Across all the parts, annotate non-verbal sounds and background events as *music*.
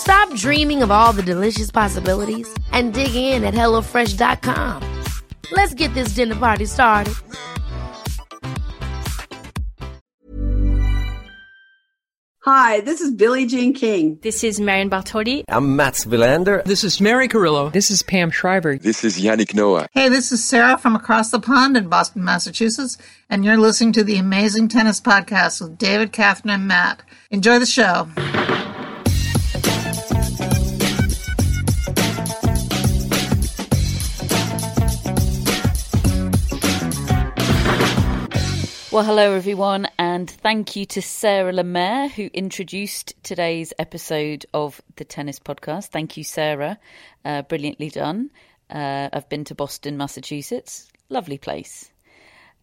Stop dreaming of all the delicious possibilities and dig in at HelloFresh.com. Let's get this dinner party started. Hi, this is Billie Jean King. This is Marion Bartoli. I'm Mats Wilander. This is Mary Carillo. This is Pam Shriver. This is Yannick Noah. Hey, this is Sarah from across the pond in Boston, Massachusetts, and you're listening to the Amazing Tennis Podcast with David, Catherine, and Matt. Enjoy the show. Well, hello everyone, and thank you to Sarah Lemaire who introduced today's episode of the Tennis Podcast. Thank you, Sarah. Uh, brilliantly done. Uh, I've been to Boston, Massachusetts. Lovely place.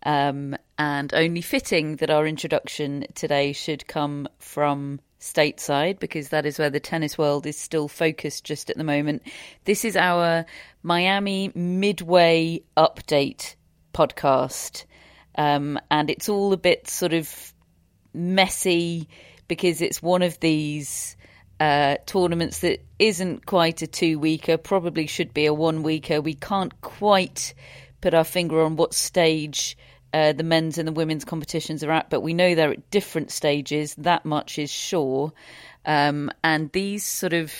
Um, and only fitting that our introduction today should come from stateside because that is where the tennis world is still focused just at the moment. This is our Miami Midway Update podcast. Um, and it's all a bit sort of messy because it's one of these uh, tournaments that isn't quite a two weeker, probably should be a one weeker. We can't quite put our finger on what stage uh, the men's and the women's competitions are at, but we know they're at different stages. That much is sure. Um, and these sort of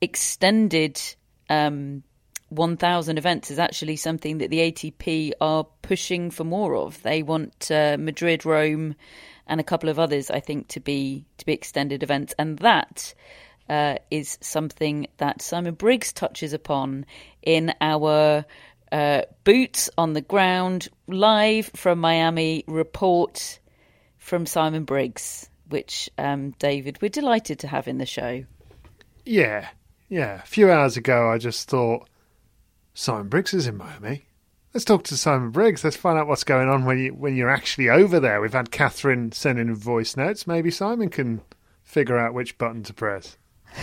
extended um, 1,000 events is actually something that the ATP are pushing for more of. They want uh, Madrid, Rome, and a couple of others, I think, to be to be extended events, and that uh, is something that Simon Briggs touches upon in our uh, boots on the ground live from Miami report from Simon Briggs, which um, David we're delighted to have in the show. Yeah, yeah. A few hours ago, I just thought Simon Briggs is in Miami. Let's talk to Simon Briggs. Let's find out what's going on when you when you're actually over there. We've had Catherine sending voice notes. Maybe Simon can figure out which button to press. *laughs*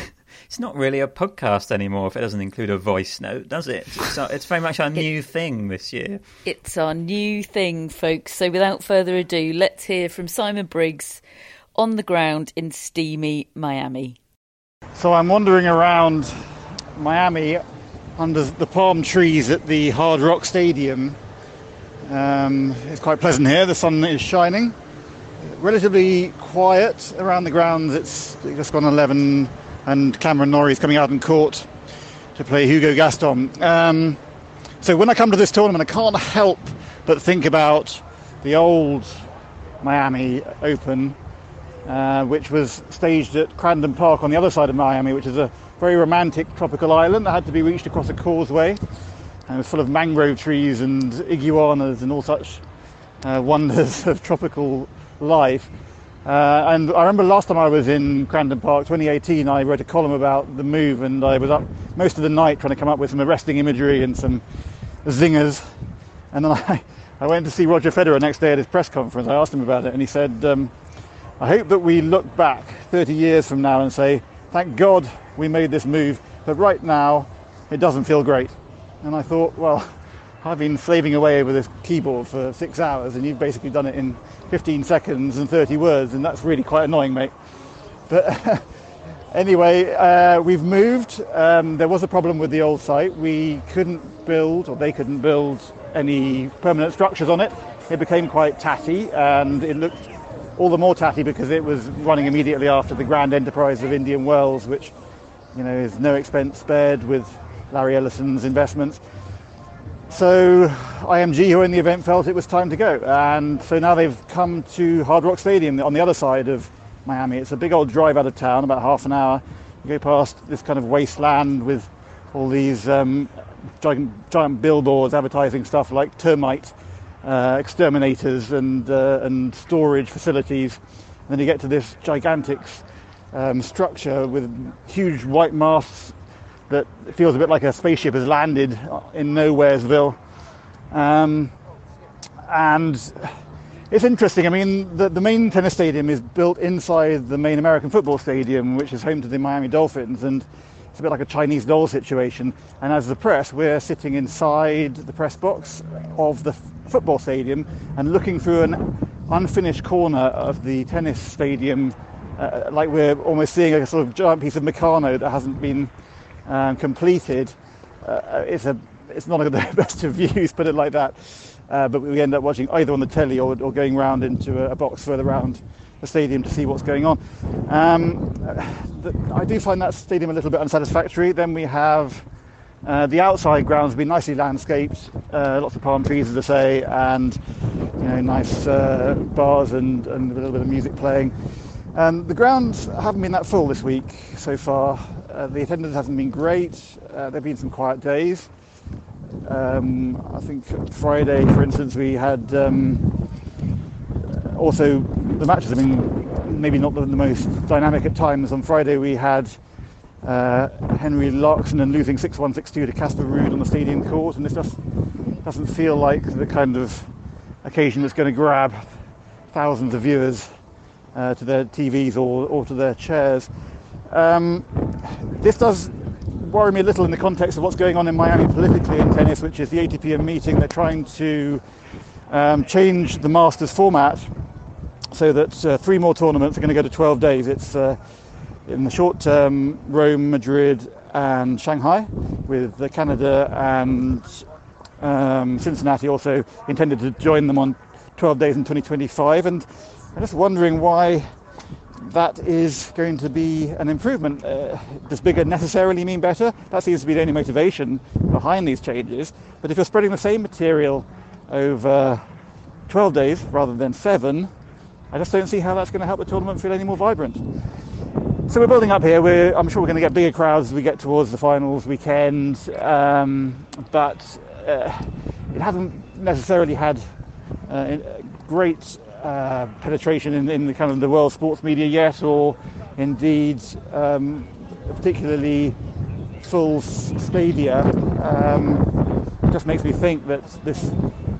It's not really a podcast anymore if it doesn't include a voice note, does it? It's, it's very much our *laughs* new thing this year. It's our new thing, folks. So without further ado, let's hear from Simon Briggs on the ground in steamy Miami. So I'm wandering around Miami under the palm trees at the Hard Rock Stadium. Um, it's quite pleasant here. The sun is shining. Relatively quiet around the grounds. It's just gone 11, and Cameron Norrie's coming out in court to play Hugo Gaston. Um, so when I come to this tournament, I can't help but think about the old Miami Open, uh, which was staged at Crandon Park on the other side of Miami, which is a very romantic tropical island that had to be reached across a causeway. And was full of mangrove trees and iguanas and all such uh, wonders *laughs* of tropical life. Uh, and I remember last time I was in Crandon Park, 2018, I wrote a column about the move, and I was up most of the night trying to come up with some arresting imagery and some zingers. And then *laughs* I, I went to see Roger Federer next day at his press conference. I asked him about it, and he said, um, I hope that we look back 30 years from now and say, thank God we made this move, but right now it doesn't feel great. And I thought, well, *laughs* I've been slaving away over this keyboard for six hours, and you've basically done it in 15 seconds and 30 words, and that's really quite annoying, mate. But *laughs* anyway, uh, we've moved. Um, there was a problem with the old site. We couldn't build, or they couldn't build, any permanent structures on it. It became quite tatty, and it looked all the more tatty because it was running immediately after the Grand Enterprise of Indian Wells, which you know, is no expense spared with Larry Ellison's investments. So IMG, who owned the event, felt it was time to go, and so now they've come to Hard Rock Stadium on the other side of Miami. It's a big old drive out of town, about half an hour. You go past this kind of wasteland with all these um, giant, giant billboards advertising stuff like termite uh, exterminators and uh, and storage facilities. And then you get to this gigantic um, structure with huge white masts that feels a bit like a spaceship has landed in Nowheresville. Um, and it's interesting. I mean, the, the main tennis stadium is built inside the main American football stadium, which is home to the Miami Dolphins, and it's a bit like a Chinese doll situation. And as the press, we're sitting inside the press box of the football stadium and looking through an unfinished corner of the tennis stadium, uh, like we're almost seeing a sort of giant piece of Meccano that hasn't been um, completed. Uh, it's a it's not the *laughs* best of views, put it like that. Uh, but we end up watching either on the telly or, or going round into a, a, box further around the stadium to see what's going on. Um, the, I do find that stadium a little bit unsatisfactory. Then we have uh, the outside grounds been nicely landscaped, uh, lots of palm trees, as I say, and you know, nice uh, bars and, and a little bit of music playing. Um, the grounds haven't been that full this week so far. Uh, the attendance hasn't been great. Uh, there have been some quiet days. Um, I think Friday, for instance, we had um, also the matches. I mean, maybe not the, the, most dynamic at times. On Friday, we had uh, Henry and losing 6-1, 6-2 to Casper Ruud on the stadium court, and this just doesn't feel like the kind of occasion that's going to grab thousands of viewers uh, to their TVs or, or to their chairs. Um, this does worry me a little in the context of what's going on in Miami politically in tennis, which is the ATP meeting. They're trying to um, change the Masters format so that uh, three more tournaments are going to go to 12 days. It's uh, in the short term Rome, Madrid, and Shanghai, with Canada and um, Cincinnati also intended to join them on 12 days in 2025. And I'm just wondering why that is going to be an improvement. Uh, does bigger necessarily mean better? That seems to be the only motivation behind these changes. But if you're spreading the same material over 12 days rather than seven, I just don't see how that's going to help the tournament feel any more vibrant. So we're building up here. We're, I'm sure we're going to get bigger crowds as we get towards the finals weekend, um, but uh, it hasn't necessarily had uh, great uh, penetration in, in, the kind of the world sports media yet, or indeed um, particularly full stadia. Um, just makes me think that this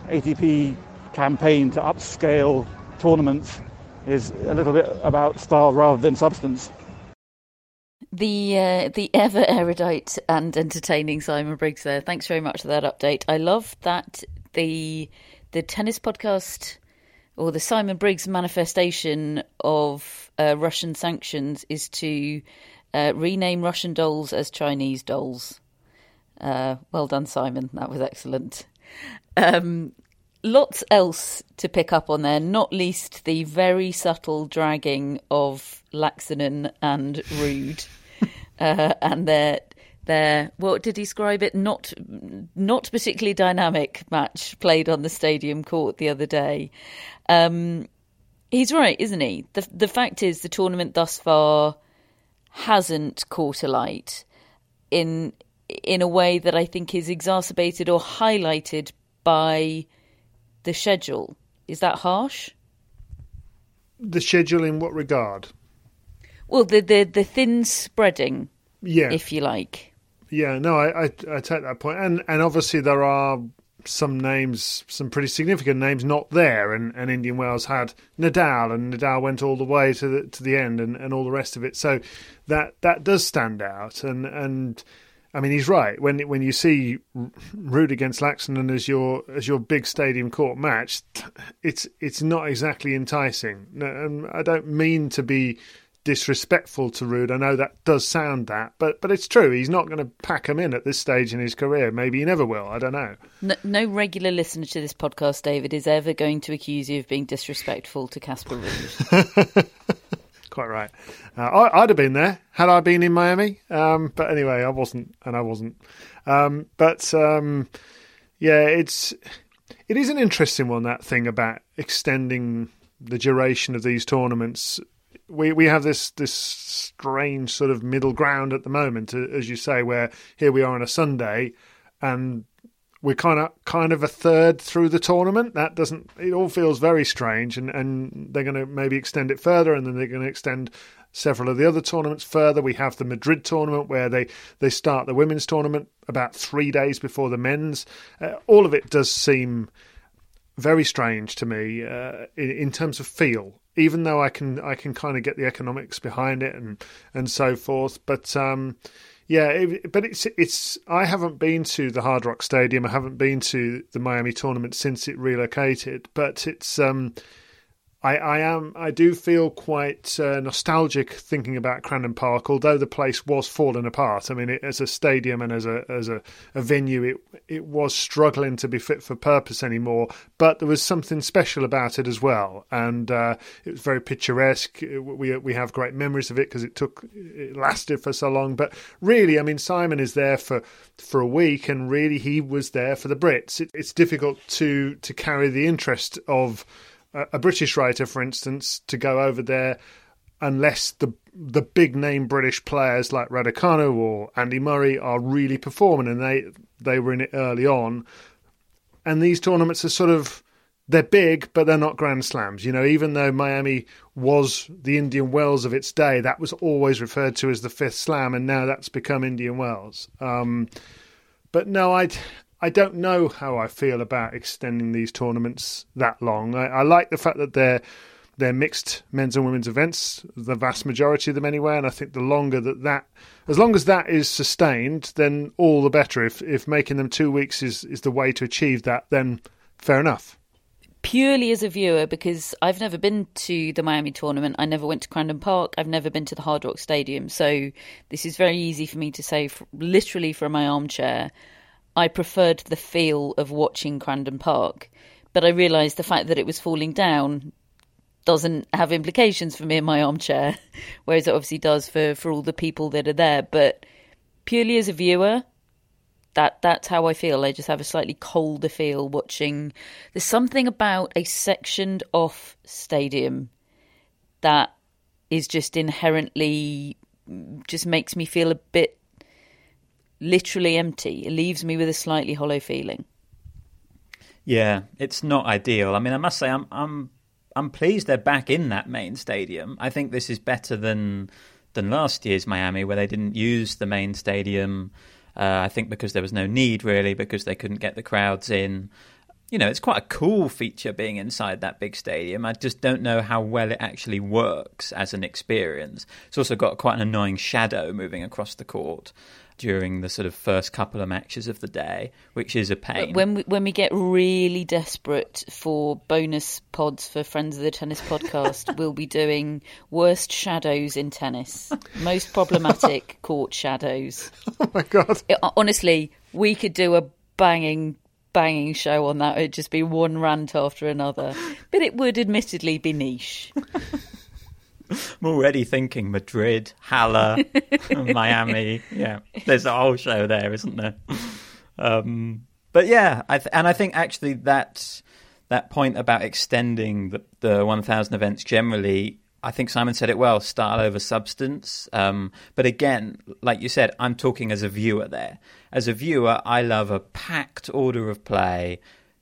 ATP campaign to upscale tournaments is a little bit about style rather than substance. The uh, the ever erudite and entertaining Simon Briggs there. Thanks very much for that update. I love that the the tennis podcast or the Simon Briggs manifestation of uh, Russian sanctions is to uh, rename Russian dolls as Chinese dolls. Uh, well done, Simon. That was excellent. Um, lots else to pick up on there, not least the very subtle dragging of Laaksonen and Ruud, *laughs* uh, and their their what to describe it not not particularly dynamic match played on the stadium court the other day. Um, he's right, isn't he? The the fact is the tournament thus far hasn't caught a light in in a way that I think is exacerbated or highlighted by the schedule. Is that harsh? The schedule in what regard? Well, the the, the thin spreading, yeah, if you like. Yeah, no, I, I, I take that point, and and obviously there are some names, some pretty significant names, not there, and, and Indian Wells had Nadal, and Nadal went all the way to the to the end, and, and all the rest of it. So that that does stand out, and and I mean, he's right. When when you see Ruud against Laaksonen as your as your big stadium court match, it's it's not exactly enticing. And um, I don't mean to be disrespectful to Ruud. I know that does sound that, but but it's true. He's not going to pack him in at this stage in his career. Maybe he never will. I don't know. No, no regular listener to this podcast, David, is ever going to accuse you of being disrespectful to Casper Ruud. *laughs* quite right. Uh, I, would have been there had I been in Miami. Um, but anyway, I wasn't, and I wasn't. Um, but um, yeah, it's it is an interesting one. That thing about extending the duration of these tournaments. We we have this this strange sort of middle ground at the moment, as you say, where here we are on a Sunday, and we're kind of kind of a third through the tournament. That doesn't. It all feels very strange, and and they're going to maybe extend it further, and then they're going to extend several of the other tournaments further. We have the Madrid tournament where they they start the women's tournament about three days before the men's. Uh, all of it does seem very strange to me uh, in, in terms of feel even though I can I can kind of get the economics behind it and and so forth. But um, yeah, it, but it's it's. I haven't been to the Hard Rock Stadium. I haven't been to the Miami tournament since it relocated. But it's um, I, I am I do feel quite uh, nostalgic thinking about Crandon Park, although the place was falling apart. I mean, it, as a stadium and as a as a, a, venue, it it was struggling to be fit for purpose anymore. But there was something special about it as well, and uh, it was very picturesque. We we have great memories of it because it took it lasted for so long. But really, I mean, Simon is there for for a week, and really he was there for the Brits. It, it's difficult to to carry the interest of a British writer, for instance, to go over there unless the the big name British players like Raducanu or Andy Murray are really performing, and they they were in it early on. And these tournaments are sort of they're big, but they're not Grand Slams. You know, even though Miami was the Indian Wells of its day, that was always referred to as the fifth slam, and now that's become Indian Wells. Um, but no, I I don't know how I feel about extending these tournaments that long. I, I, like the fact that they're they're mixed men's and women's events, the vast majority of them anyway. And I think the longer that that, as long as that is sustained, then all the better. If if making them two weeks is is the way to achieve that, then fair enough. Purely as a viewer, because I've never been to the Miami tournament, I never went to Crandon Park, I've never been to the Hard Rock Stadium, so this is very easy for me to say, literally from my armchair. I preferred the feel of watching Crandon Park, but I realised the fact that it was falling down doesn't have implications for me in my armchair, *laughs* whereas it obviously does for, for all the people that are there. But purely as a viewer, that that's how I feel. I just have a slightly colder feel watching. There's something about a sectioned off stadium that is just inherently just makes me feel a bit literally empty. It leaves me with a slightly hollow feeling. Yeah, it's not ideal. I mean, I must say, I'm I'm I'm pleased they're back in that main stadium. I think this is better than than last year's Miami, where they didn't use the main stadium. Uh, I think because there was no need really, because they couldn't get the crowds in. You know, it's quite a cool feature being inside that big stadium. I just don't know how well it actually works as an experience. It's also got quite an annoying shadow moving across the court during the sort of first couple of matches of the day, which is a pain. When we, when we get really desperate for bonus pods for Friends of the Tennis podcast, *laughs* we'll be doing worst shadows in tennis, most problematic *laughs* court shadows. Oh my god! It, uh, honestly, we could do a banging banging show on that. It'd just be one rant after another, but it would admittedly be niche. *laughs* I'm already thinking Madrid, Halle, *laughs* Miami. Yeah, there's a whole show there, isn't there? Um, but yeah, I th- and I think actually that that point about extending the, the 1,000 events generally, I think Simon said it well: style over substance. Um, but again, like you said, I'm talking as a viewer there. As a viewer, I love a packed order of play,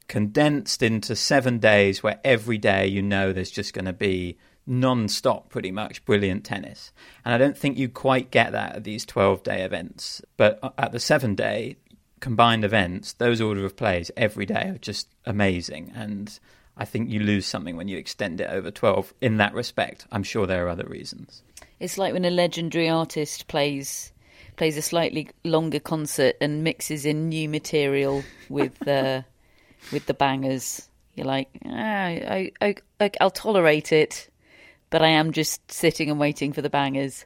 condensed into seven days, where every day you know there's just going to be non-stop pretty much brilliant tennis. And i don't think you quite get that at these 12 day events. But at the 7 day combined events those order of plays every day are just amazing. And i think you lose something when you extend it over 12 in that respect i'm sure there are other reasons. It's like when a legendary artist plays plays a slightly longer concert and mixes in new material with *laughs* uh, with the bangers. You're like ah, I, I, I, I'll tolerate it but I am just sitting and waiting for the bangers.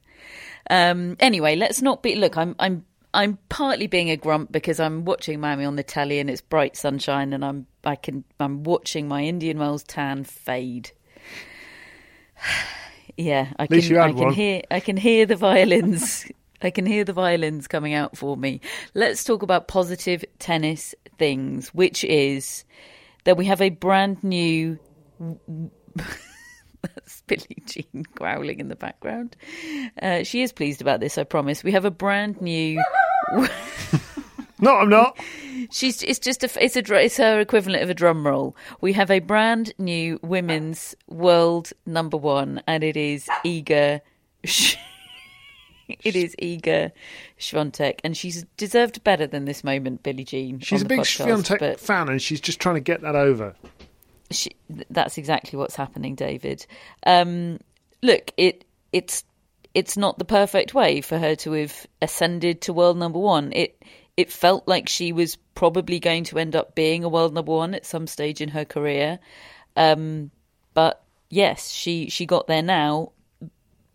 Um, anyway, let's not be. Look, I'm I'm I'm partly being a grump because I'm watching Miami on the telly and it's bright sunshine, and I'm I can I'm watching my Indian Wells tan fade. *sighs* Yeah, I can. I can one. hear. I can hear the violins. *laughs* I can hear the violins coming out for me. Let's talk about positive tennis things, which is that we have a brand new. *laughs* That's Billie Jean growling in the background. Uh, she is pleased about this, I promise. We have a brand new. *laughs* No, I'm not. *laughs* She's it's just a it's a it's her equivalent of a drum roll. We have a brand new women's world number one, and it is Iga. *laughs* It is Iga Swiatek, and she's deserved better than this moment, Billie Jean. She's a big podcast, but fan, and she's just trying to get that over. She, that's exactly what's happening, David. Um, look, it it's it's not the perfect way for her to have ascended to world number one. It it felt like she was probably going to end up being a world number one at some stage in her career, um, but yes, she she got there now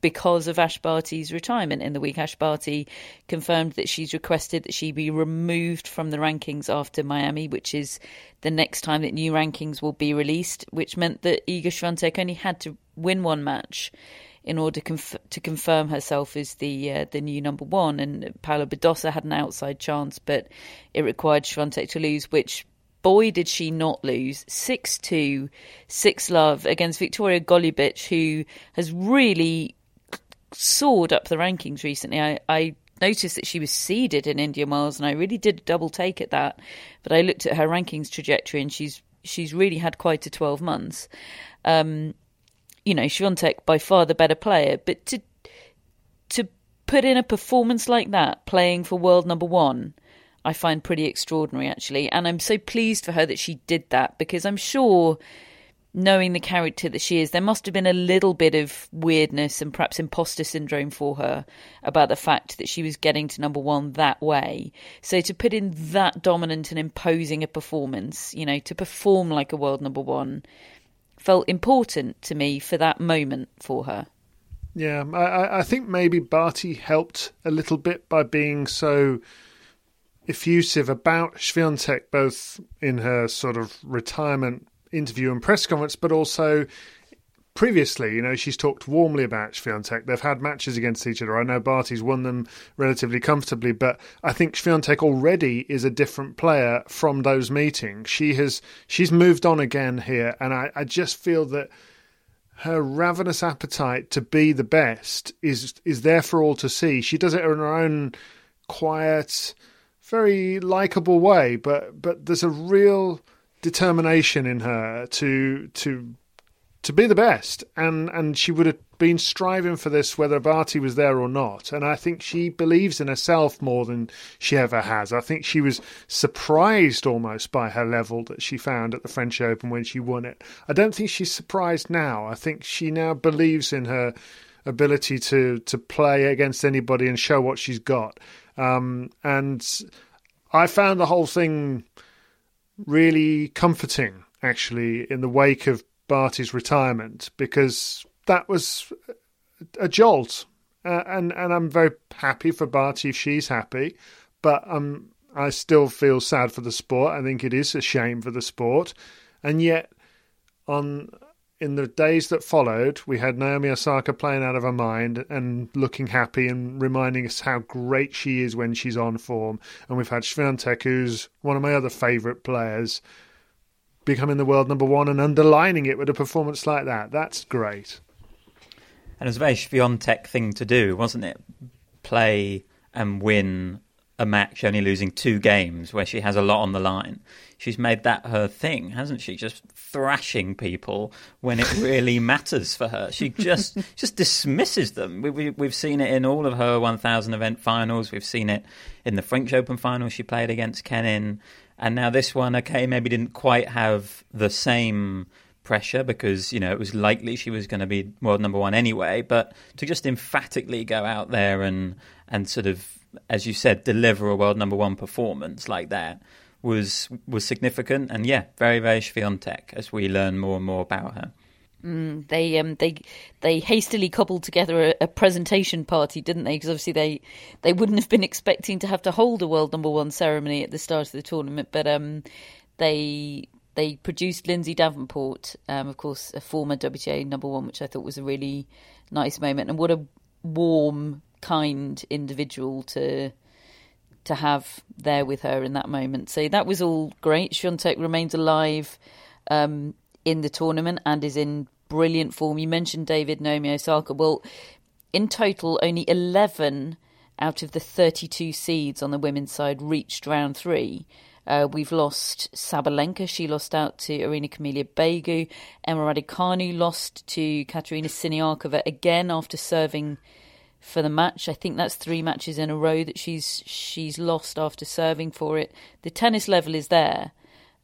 because of Ash Barty's retirement in the week. Ash Barty confirmed that she's requested that she be removed from the rankings after Miami, which is the next time that new rankings will be released, which meant that Iga Swiatek only had to win one match in order conf- to confirm herself as the uh, the new number one. And Paula Badosa had an outside chance, but it required Swiatek to lose, which boy did she not lose 6-2 6 love against Viktorija Golubic who has really soared up the rankings recently I, I noticed that she was seeded in Indian Wells and I really did a double take at that but I looked at her rankings trajectory and she's she's really had quite a 12 months um, you know Swiatek by far the better player but to to put in a performance like that playing for world number 1 I find pretty extraordinary actually. And I'm so pleased for her that she did that because I'm sure knowing the character that she is, there must have been a little bit of weirdness and perhaps imposter syndrome for her about the fact that she was getting to number one that way. So to put in that dominant and imposing a performance, you know, to perform like a world number one felt important to me for that moment for her. Yeah, I- I, think maybe Barty helped a little bit by being so effusive about Swiatek, both in her sort of retirement interview and press conference, but also previously. You know, she's talked warmly about Swiatek. They've had matches against each other. I know Barty's won them relatively comfortably, but I think Swiatek already is a different player from those meetings. She has she's moved on again here, and I, I just feel that her ravenous appetite to be the best is is there for all to see. She does it in her own quiet, very likable way, but but there's a real determination in her to to to be the best, and and she would have been striving for this whether Barty was there or not. And I think she believes in herself more than she ever has. I think she was surprised almost by her level that she found at the French Open when she won it. I don't think she's surprised now. I think she now believes in her ability to to play against anybody and show what she's got. Um, and I found the whole thing really comforting, actually, in the wake of Barty's retirement, because that was a jolt. Uh, and and I'm very happy for Barty if she's happy, but um, I still feel sad for the sport. I think it is a shame for the sport, and yet on in the days that followed, we had Naomi Osaka playing out of her mind and looking happy and reminding us how great she is when she's on form. And we've had Swiatek, who's one of my other favourite players, becoming the world number one and underlining it with a performance like that. That's great. And it was a very Swiatek thing to do, wasn't it? Play and win a match only losing two games where she has a lot on the line. She's made that her thing, hasn't she? Just thrashing people when it really *laughs* matters for her. She just just dismisses them. We, we, we've seen it in all of her 1000 event finals. We've seen it in the French Open final she played against Kenin. And now this one, okay, maybe didn't quite have the same pressure because you know it was likely she was going to be world number one anyway. But to just emphatically go out there and and sort of, as you said, deliver a world number one performance like that was was significant. And yeah, very very Swiatek as we learn more and more about her. Mm, they um they they hastily cobbled together a, a presentation party, didn't they? Because obviously they they wouldn't have been expecting to have to hold a world number one ceremony at the start of the tournament, but um they they produced Lindsay Davenport, um, of course, a former WTA number one, which I thought was a really nice moment, and what a warm, kind individual to to have there with her in that moment. So that was all great. Swiatek remains alive um, in the tournament and is in brilliant form. You mentioned David Naomi Osaka. Well, in total, only 11 out of the 32 seeds on the women's side reached round three. Uh, we've lost Sabalenka. She lost out to Irina Camelia Begu. Emma Raducanu lost to Katerina Siniakova again after serving for the match. I think that's three matches in a row that she's she's lost after serving for it. The tennis level is there,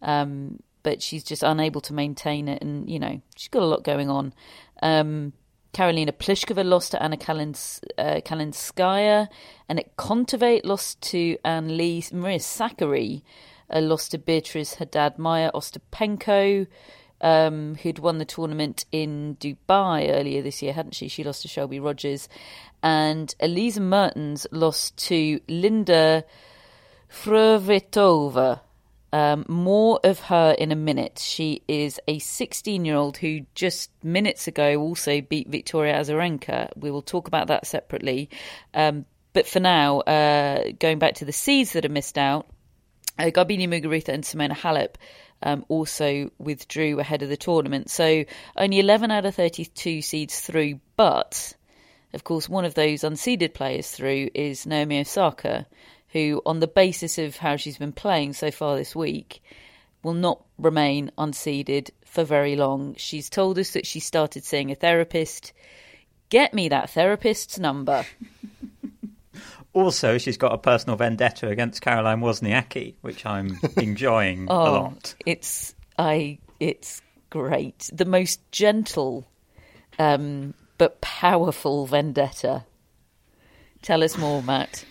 um, but she's just unable to maintain it. And you know she's got a lot going on. Um, Karolina Pliskova lost to Anna Kalins, uh, Kalinskaya. Annette Kontaveit lost to Ann Li. Maria Sakkari uh, lost to Beatriz Haddad Maia Ostapenko, um, who'd won the tournament in Dubai earlier this year, hadn't she? She lost to Shelby Rogers. And Elise Mertens lost to Linda Fruhvirtova. Um, more of her in a minute. She is a 16 year old who just minutes ago also beat Victoria Azarenka. We will talk about that separately. Um, but for now, uh, going back to the seeds that are missed out, uh, Garbiñe Muguruza and Simona Halep um, also withdrew ahead of the tournament. So only 11 out of 32 seeds through, but of course, one of those unseeded players through is Naomi Osaka, who, on the basis of how she's been playing so far this week, will not remain unseeded for very long. She's told us that she started seeing a therapist. Get me that therapist's number. *laughs* Also, she's got a personal vendetta against Caroline Wozniacki, which I'm *laughs* enjoying oh, a lot. It's I. It's great. The most gentle, um, but powerful vendetta. Tell us more, Matt.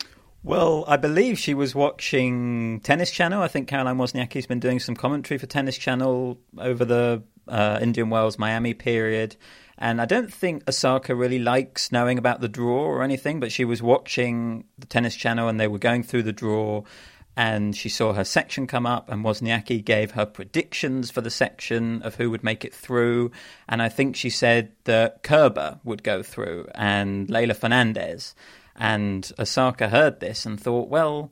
Well, I believe she was watching Tennis Channel. I think Caroline Wozniacki's been doing some commentary for Tennis Channel over the uh, Indian Wells Miami period. And I don't think Osaka really likes knowing about the draw or anything, but she was watching the Tennis Channel and they were going through the draw. And she saw her section come up, and Wozniacki gave her predictions for the section of who would make it through. And I think she said that Kerber would go through and Leylah Fernandez. And Osaka heard this and thought, well,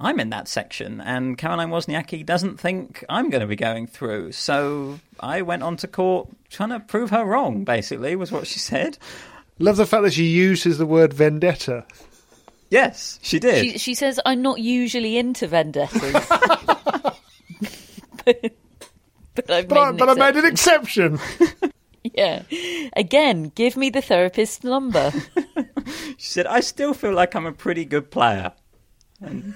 I'm in that section, and Caroline Wozniacki doesn't think I'm going to be going through. So I went on to court trying to prove her wrong, basically, was what she said. Love the fact that she uses the word vendetta. Yes, she did. She, she says, I'm not usually into vendettas. but, *laughs* *laughs* but, I've But, I, but I made an exception. *laughs* Yeah. Again, give me the therapist's number. she said, I still feel like I'm a pretty good player. And,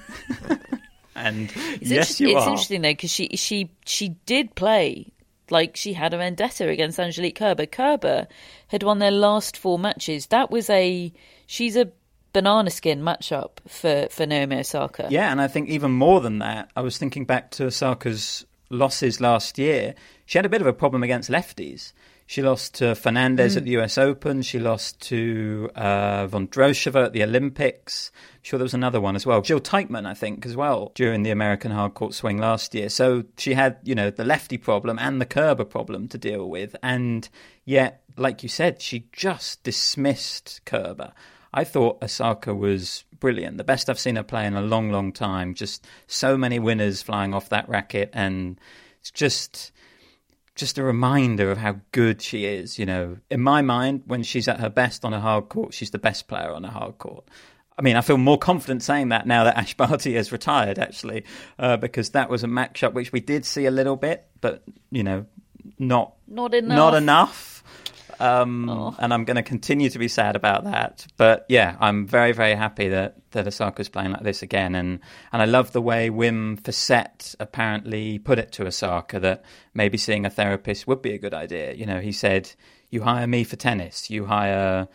*laughs* and It's, yes, you it's are. interesting though because she she she did play like she had a vendetta against Angelique Kerber. Kerber had won their last four matches. That was a she's a banana skin matchup for for Naomi Osaka. Yeah, and I think even more than that, I was thinking back to Osaka's losses last year. She had a bit of a problem against lefties. She lost to Fernandez at the US Open. She lost to uh, Vondrousova at the Olympics. I'm sure there was another one as well. Jill Teichman, I think, as well, during the American hard court swing last year. So she had, you know, the lefty problem and the Kerber problem to deal with. And yet, like you said, she just dismissed Kerber. I thought Osaka was brilliant, the best I've seen her play in a long, long time. Just so many winners flying off that racket, and it's just just a reminder of how good she is. You know, in my mind, when she's at her best on a hard court, she's the best player on a hard court. I mean, I feel more confident saying that now that Ash Barty has retired, actually, uh, because that was a matchup which we did see a little bit, but you know, not Not enough. not enough. Um, Oh. And I'm going to continue to be sad about that. But yeah, I'm very, very happy that, that Osaka's playing like this again. And, and I love the way Wim Fissette apparently put it to Osaka that maybe seeing a therapist would be a good idea. You know, he said, You hire me for tennis, you hire,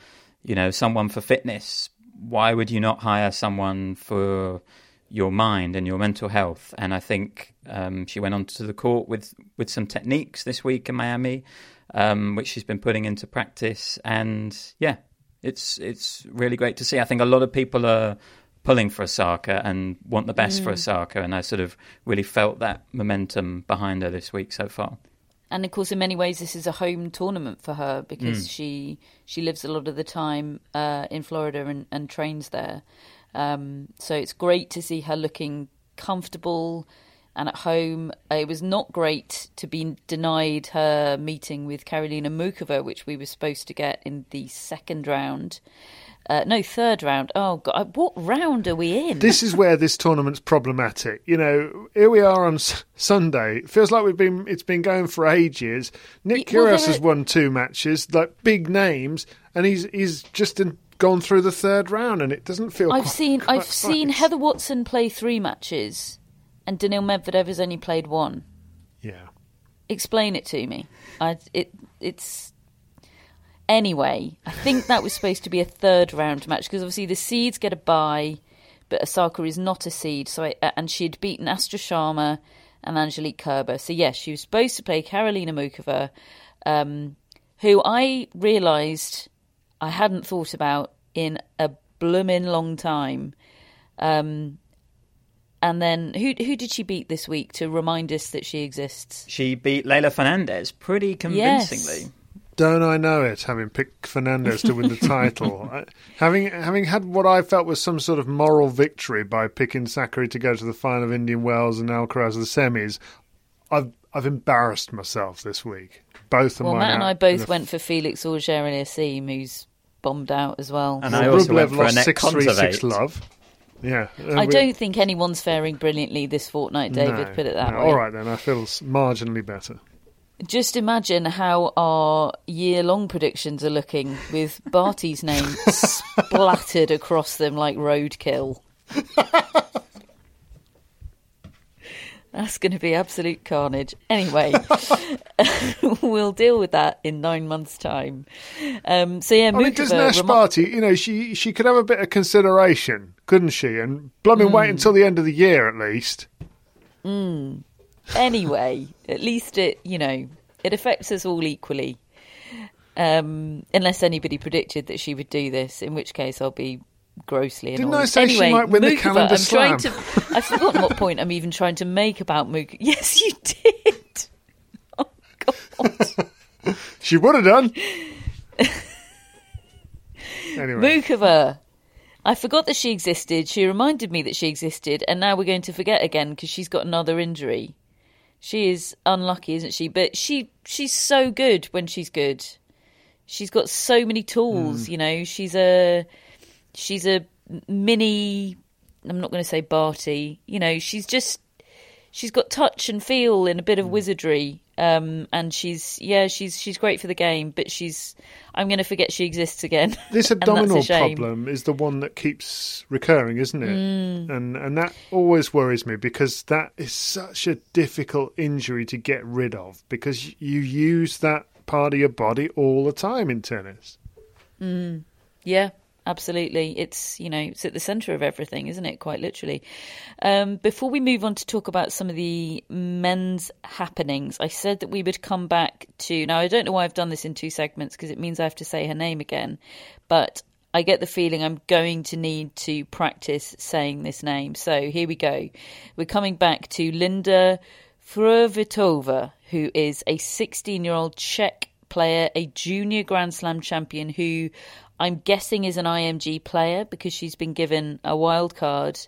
you know, someone for fitness. Why would you not hire someone for your mind and your mental health. And I think um, she went onto the court with, with some techniques this week in Miami, um, which she's been putting into practice. And yeah, it's it's really great to see. I think a lot of people are pulling for Osaka and want the best for Osaka, and I sort of really felt that momentum behind her this week so far. and of course, in many ways, this is a home tournament for her because she she lives a lot of the time uh, in Florida and, and trains there. Um, so it's great to see her looking comfortable and at home. It was not great to be denied her meeting with Karolina Muchova, which we were supposed to get in the second round. Uh, no, third round. Oh God, what round are we in? This is where this tournament's problematic. You know, here we are on S- Sunday. It feels like we've been it's been going for ages. Nick well, Kyrgios has won two matches, like big names, and he's he's just in, gone through the third round, and it doesn't feel. I've quite- seen quite I've seen. Heather Watson play three matches, and Daniil Medvedev has only played one. Yeah. Explain it to me. I it it's anyway. I think that was supposed to be a third round match because obviously the seeds get a bye, but Osaka is not a seed. So I, and she had beaten Astra Sharma and Angelique Kerber. So yes, she was supposed to play Karolina Muchova, um, who I realised I hadn't thought about in a bloomin' long time. Um, and then who who did she beat this week to remind us that she exists? She beat Leylah Fernandez pretty convincingly. Don't I know it? Having picked Fernandez to win the *laughs* title, I, having having had what I felt was some sort of moral victory by picking Sakkari to go to the final of Indian Wells and Alcaraz of the semis, I've I've embarrassed myself this week. Both of Well, mine. Matt and I both the went for Felix Auger Aliassime, who's bombed out as well. And Well, I also Rublev went for lost Annette six three six love. Yeah, uh, I don't think anyone's faring brilliantly this fortnight, David. no, put it that no. way. All right then, I feel marginally better. Just imagine how our year-long predictions are looking with Barty's name *laughs* splattered across them like roadkill. *laughs* That's going to be absolute carnage. Anyway, *laughs* *laughs* we'll deal with that in nine months' time. Um, so yeah, I mean, does Nash remi- Barty, you know, she she could have a bit of consideration, couldn't she? And blooming wait Hmm. until the end of the year at least. anyway, at least it, you know, it affects us all equally. Um, unless anybody predicted that she would do this, in which case I'll be grossly Didn't. I say she anyway, might win the calendar I'm trying slam? to. I've forgotten what point I'm even trying to make about Mook. *laughs* Yes, you did. *laughs* Oh God. *laughs* She would have done. anyway, Muchova. I forgot that she existed. She reminded me that she existed, and now we're going to forget again because she's got another injury. She is unlucky, isn't she? But she she's so good when she's good. She's got so many tools. Hmm. You know, she's a she's a mini. I'm not going to say Barty. You know, she's just she's got touch and feel and a bit of wizardry. Um, and she's yeah, she's she's great for the game. But she's I'm going to forget she exists again. *laughs* this and that's a abdominal problem is the one that keeps recurring, isn't it? Mm. And and that always worries me because that is such a difficult injury to get rid of because you use that part of your body all the time in tennis. Yeah, absolutely. It's you know it's at the centre of everything, isn't it? Quite literally. Um, before we move on to talk about some of the men's happenings, I said that we would come back to. Now I don't know why I've done this in two segments because it means I have to say her name again, but. I get the feeling I'm going to need to practice saying this name. So here we go. We're coming back to Linda Fruhvirtova, who is a 16 year old Czech player, a junior Grand Slam champion who I'm guessing is an IMG player because she's been given a wild card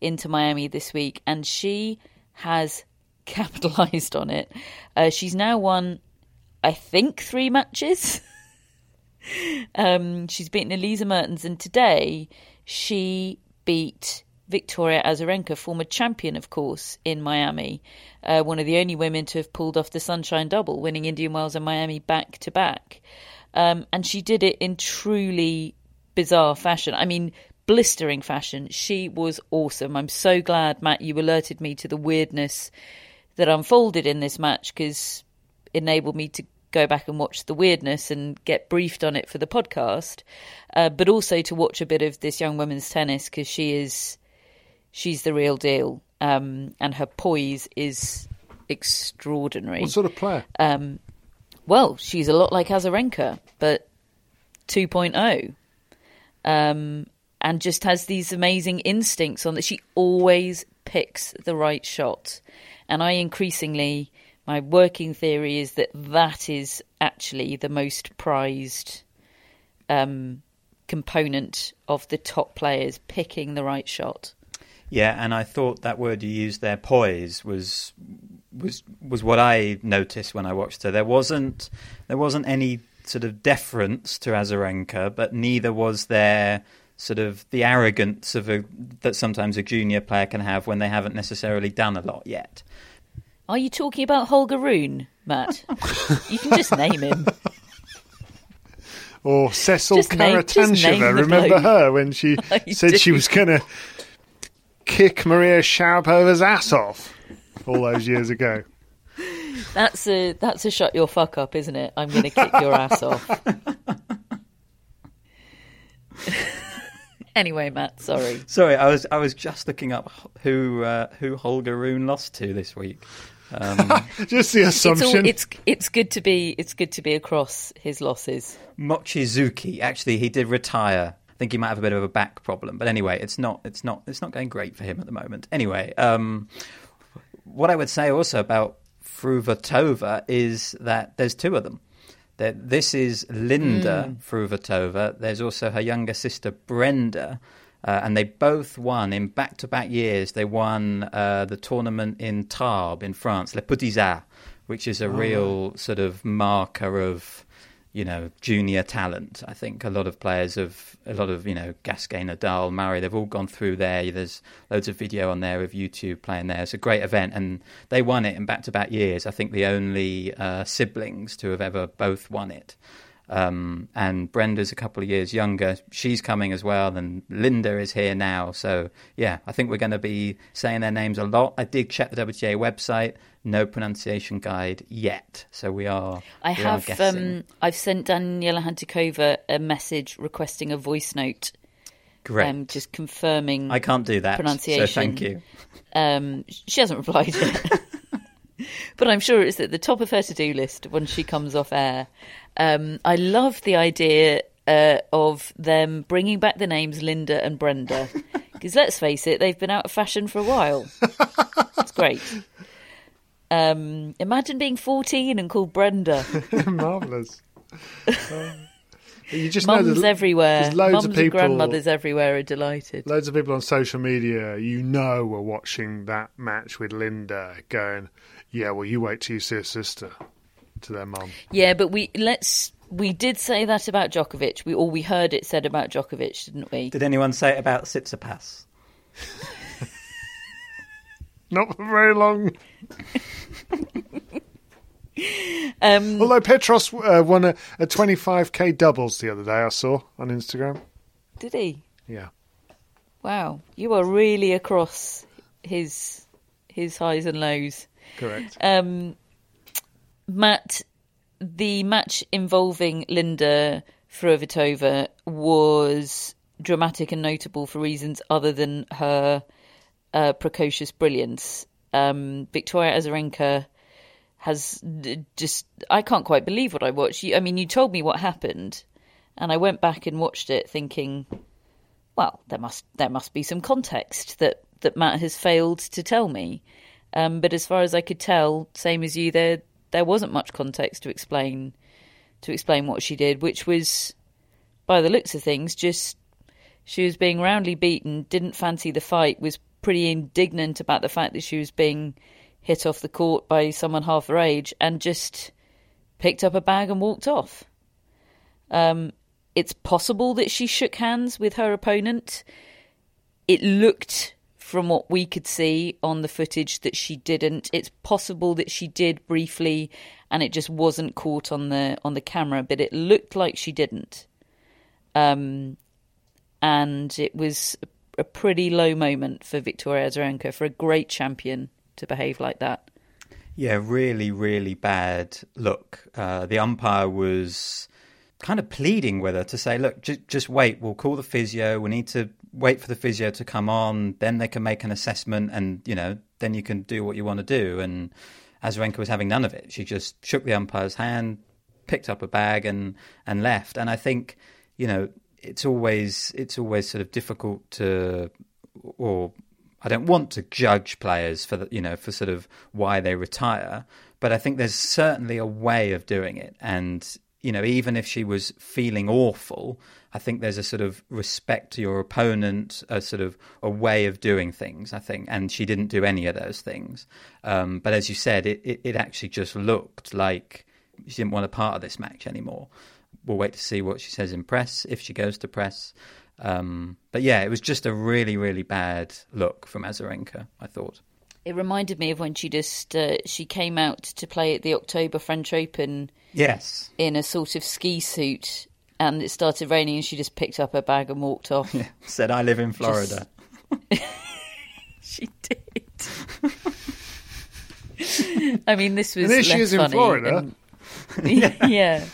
into Miami this week and she has *laughs* capitalized on it. Uh, she's now won, I think, three matches. *laughs* um, she's beaten Elise Mertens and today she beat Victoria Azarenka, former champion, of course, in Miami. Uh, one of the only women to have pulled off the Sunshine Double, winning Indian Wells and Miami back to back. Um, and she did it in truly bizarre fashion. I mean, blistering fashion. She was awesome. I'm so glad, Matt, you alerted me to the weirdness that unfolded in this match because enabled me to go back and watch the weirdness and get briefed on it for the podcast, uh, but also to watch a bit of this young woman's tennis because she is she's the real deal, um, and her poise is extraordinary. What sort of player? Um, well, she's a lot like Azarenka, but 2.0. Um, and just has these amazing instincts on that she always picks the right shot. And I increasingly, my working theory is that that is actually the most prized um, component of the top players picking the right shot. Yeah, and I thought that word you used there, poise, was was was what I noticed when I watched her. There wasn't there wasn't any sort of deference to Azarenka, but neither was there sort of the arrogance of a that sometimes a junior player can have when they haven't necessarily done a lot yet. Are you talking about Holger Rune, Matt? you can just name him. Or Cecil Just name- name Remember bloke. her when she *laughs* I said she was going to kick Maria Sharapova's ass off all those years ago? That's a that's a shut your fuck up, isn't it? I'm going to kick your ass off. *laughs* anyway, Matt, sorry. Sorry, I was I was just looking up who uh, who Holger Rune lost to this week. Um, *laughs* Just the It's all, assumption. it's it's good to be it's good to be across his losses. Mochizuki. Actually, he did retire. Think he might have a bit of a back problem, but anyway, it's not it's not it's not going great for him at the moment. Anyway, um, what I would say also about Fruhvirtova is that there's two of them. That this is Linda Fruhvirtova. There's also her younger sister Brenda. Uh, and they both won in back-to-back years. They won uh, the tournament in Tarbes in France, Les Petits As, which is a real sort of marker of, you know, junior talent. I think a lot of players have, a lot of you know Gasquet, Nadal, Murray, they've all gone through there. There's loads of video on there of YouTube playing there. It's a great event, and they won it in back-to-back years. I think the only uh, siblings to have ever both won it. Um, and Brenda's a couple of years younger. She's coming as well, and Linda is here now. So, yeah, I think we're going to be saying their names a lot. I did check the WTA website, no pronunciation guide yet. So we are. I we have guessing. um, I've sent Daniela Hantuchova a message requesting a voice note, Great. um, just confirming I can't do that. pronunciation. So thank you. Um, she hasn't replied yet, *laughs* but I'm sure it's at the top of her to-do list when she comes off air. Um, I love the idea uh, of them bringing back the names Linda and Brenda, *laughs* because let's face it, they've been out of fashion for a while. It's great. Um, imagine being 14 and called Brenda. *laughs* Marvelous. you just know there's, everywhere, there's loads mums of and people, grandmothers everywhere are delighted. loads of people on social media. You know, were watching that match with Linda, going, "Yeah, well, you wait till you see a sister." To their mum. Yeah, but we let's we did say that about Djokovic. We or we heard it said about Djokovic, didn't we? Did anyone say it about Tsitsipas? *laughs* Not for very long. *laughs* Um, Although Petros uh, won a, a 25k doubles the other day, I saw on Instagram. did he? Yeah. Wow, you are really across his his highs and lows. Correct. Um, Matt, the match involving Linda Fruhvirtova was dramatic and notable for reasons other than her uh, precocious brilliance. Um, Victoria Azarenka has just I can't quite believe what I watched. You, I mean, you told me what happened, and I went back and watched it, thinking, well, there must there must be some context that that Matt has failed to tell me. Um, but as far as I could tell, same as you, there there wasn't much context to explain to explain what she did, which was, by the looks of things, just she was being roundly beaten, didn't fancy the fight, was pretty indignant about the fact that she was being hit off the court by someone half her age, and just picked up a bag and walked off. Um, it's possible that she shook hands with her opponent. It looked, from what we could see on the footage, that she didn't. It's possible that she did briefly, and it just wasn't caught on the on the camera. But it looked like she didn't. Um, and it was a pretty low moment for Victoria Azarenka for a great champion to behave like that. Yeah, really, really bad look. Uh, the umpire was kind of pleading with her to say, "Look, just just wait. We'll call the physio. We need to wait for the physio to come on. Then they can make an assessment, and you know, then you can do what you want to do." And Azarenka was having none of it. She just shook the umpire's hand, picked up a bag, and and left. And I think, you know, it's always it's always sort of difficult to or I don't want to judge players for the, you know for sort of why they retire, but I think there's certainly a way of doing it, and you know even if she was feeling awful, I think there's a sort of respect to your opponent, a sort of a way of doing things. I think, and she didn't do any of those things. Um, but as you said, it, it, it actually just looked like she didn't want a part of this match anymore. We'll wait to see what she says in press if she goes to press. Um, but yeah, it was just a really, really bad look from Azarenka. I thought it reminded me of when she just uh, she came out to play at the October French Open. Yes, in a sort of ski suit, and it started raining, and she just picked up her bag and walked off. Yeah. *laughs* Said, "I live in Florida." Just... *laughs* she did. *laughs* I mean, this was. And there she is in Florida. And... yeah. yeah.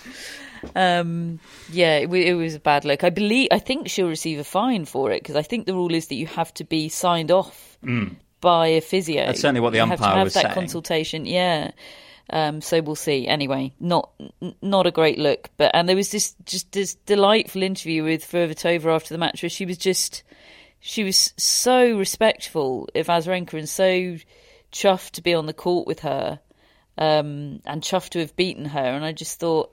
Um, yeah, it, it, was a bad look. I believe, I think she'll receive a fine for it because I think the rule is that you have to be signed off mm. by a physio. That's certainly what the you umpire have to have was that saying. consultation. Yeah. Um, so we'll see. Anyway, not not a great look, but and there was this just this delightful interview with Fruhvirtova after the match where she was just she was so respectful of Azarenka and so chuffed to be on the court with her um, and chuffed to have beaten her. And I just thought,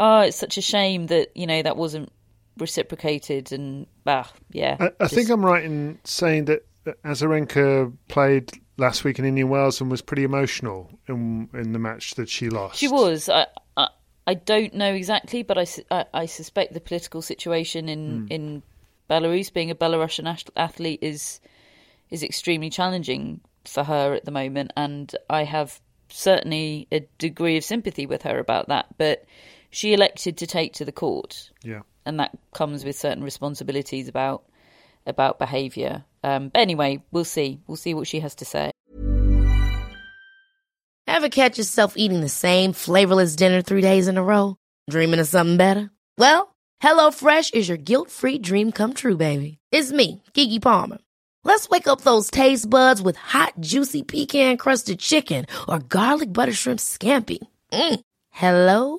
oh, it's such a shame that you know that wasn't reciprocated. And ah, yeah. I, I think I'm right in saying that Azarenka played last week in Indian Wells and was pretty emotional in in the match that she lost. She was. I I, I don't know exactly, but I, I, I, suspect the political situation in Hmm. in Belarus, being a Belarusian athlete, is is extremely challenging for her at the moment, and I have certainly a degree of sympathy with her about that. But she elected to take to the court, Yeah. and that comes with certain responsibilities about about behaviour. Um, but anyway, we'll see. We'll see what she has to say. Ever catch yourself eating the same flavorless dinner three days in a row? Dreaming of something better? Well, HelloFresh is your guilt-free dream come true, baby. It's me, Keke Palmer. Let's wake up those taste buds with hot, juicy pecan-crusted chicken or garlic butter shrimp scampi. Mm. Hello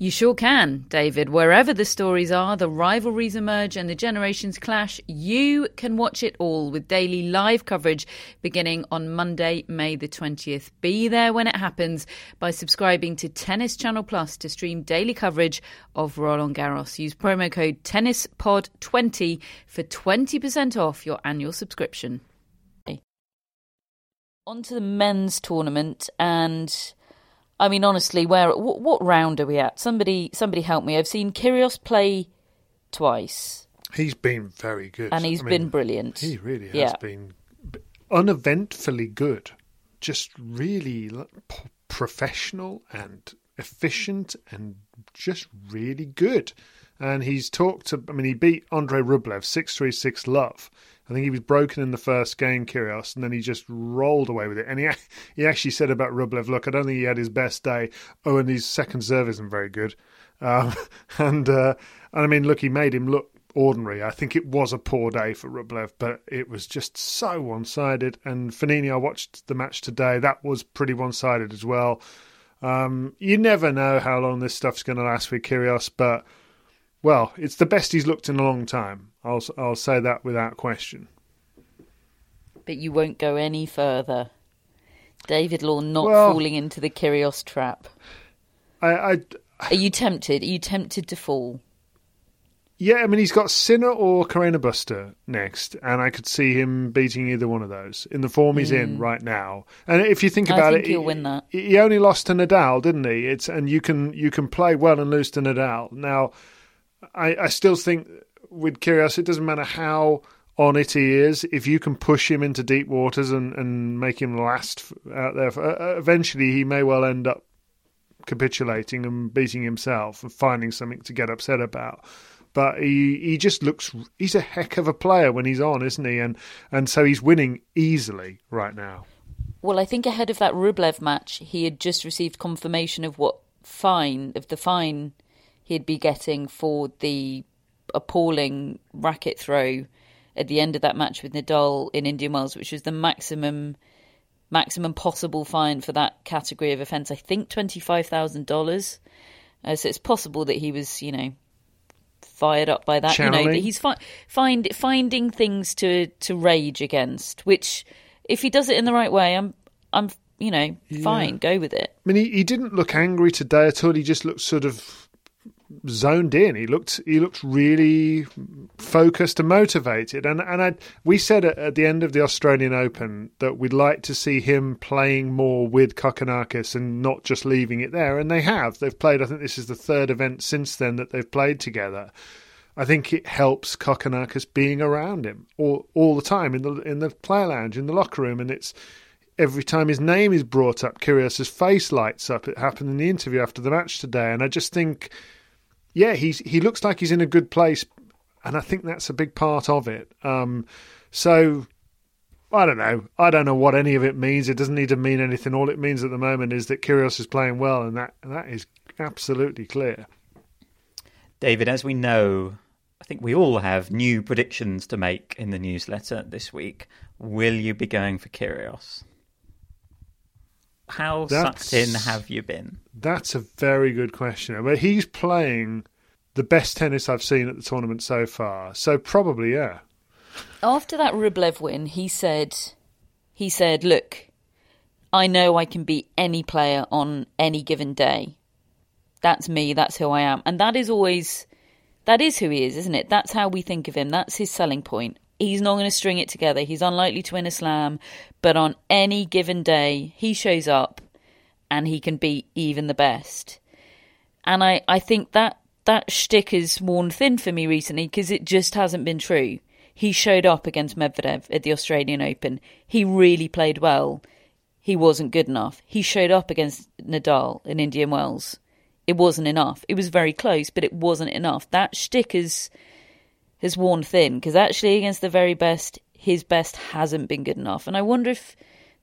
You sure can, David. Wherever the stories are, the rivalries emerge, and the generations clash, you can watch it all with daily live coverage beginning on Monday, May the 20th. Be there when it happens by subscribing to Tennis Channel Plus to stream daily coverage of Roland Garros. Use promo code TennisPod20 for 20% off your annual subscription. On to the men's tournament and. I mean, honestly, where what, what, round are we at? Somebody, somebody, help me! I've seen Kyrgios play twice. He's been very good, and he's I been mean, brilliant. He really has yeah. been uneventfully good, just really professional and efficient, and just really good. And he's talked to. I mean, he beat Andre Rublev six three six love. I think he was broken in the first game, Kyrgios, and then he just rolled away with it. And he *laughs* he actually said about Rublev, look, I don't think he had his best day. Oh, and his second serve isn't very good. Um, *laughs* and uh, and I mean, look, he made him look ordinary. I think it was a poor day for Rublev, but it was just so one sided. And Fognini, I watched the match today. That was pretty one sided as well. Um, you never know how long this stuff's going to last with Kyrgios, but well, it's the best he's looked in a long time. I'll I'll say that without question. But you won't go any further. David Law not Well- falling into the Kyrgios trap. I, I Are you tempted? Are you tempted to fall? Yeah, I mean, he's got Sinner or Carreño Busta next, and I could see him beating either one of those in the form he's in mm. right now. And if you think. I about think it, he'll he, win that. he only lost to Nadal, didn't he? It's and you can you can play well and lose to Nadal. Now, I, I still think with Kyrgios, it doesn't matter how on it he is. If you can push him into deep waters and, and make him last out there, for, uh, eventually he may well end up capitulating and beating himself and finding something to get upset about. But he he just looks he's a heck of a player when he's on, isn't he? And and so he's winning easily right now. Well, I think ahead of that Rublev match, he had just received confirmation of what fine of the fine he'd be getting for the appalling racket throw at the end of that match with Nadal in Indian Wells, which was the maximum maximum possible fine for that category of offence. I think twenty five thousand dollars. Uh, so it's possible that he was, you know, fired up by that. You know, that he's fi- find finding things to to rage against. Which, if he does it in the right way, I'm I'm you know fine. Go with it. I mean, he, he didn't look angry today at all. He just looked sort of zoned in. He looked he looked really focused and motivated. And and I, we said at, at the end of the Australian Open that we'd like to see him playing more with Kokkinakis and not just leaving it there. And they have. They've played. I think this is the third event since then that they've played together. I think it helps Kokkinakis being around him all all the time in the in the player lounge in the locker room, and it's every time his name is brought up, Kyrgios's face lights up. It happened in the interview after the match today, and I just think, yeah, he's he looks like he's in a good place, and I think that's a big part of it. Um, so. I don't know. I don't know what any of it means. It doesn't need to mean anything. All it means at the moment is that Kyrgios is playing well, and that that is absolutely clear. David, as we know, I think we all have new predictions to make in the newsletter this week. Will you be going for Kyrgios? How That's- sucked in have you been? That's a very good question. But he's playing the best tennis I've seen at the tournament so far. So probably, yeah. After that Rublev win, he said, he said, look, I know I can beat any player on any given day. That's me. That's who I am, and that is always, that is who he is, isn't it? That's how we think of him. That's his selling point. He's not going to string it together. He's unlikely to win a slam, but on any given day, he shows up, and he can beat even the best. And I, I think that that shtick has worn thin for me recently because it just hasn't been true. He showed up against Medvedev at the Australian Open. He really played well. He wasn't good enough. He showed up against Nadal in Indian Wells. It wasn't enough. It was very close, but it wasn't enough. That shtick has has worn thin because actually against the very best, his best hasn't been good enough. And I wonder if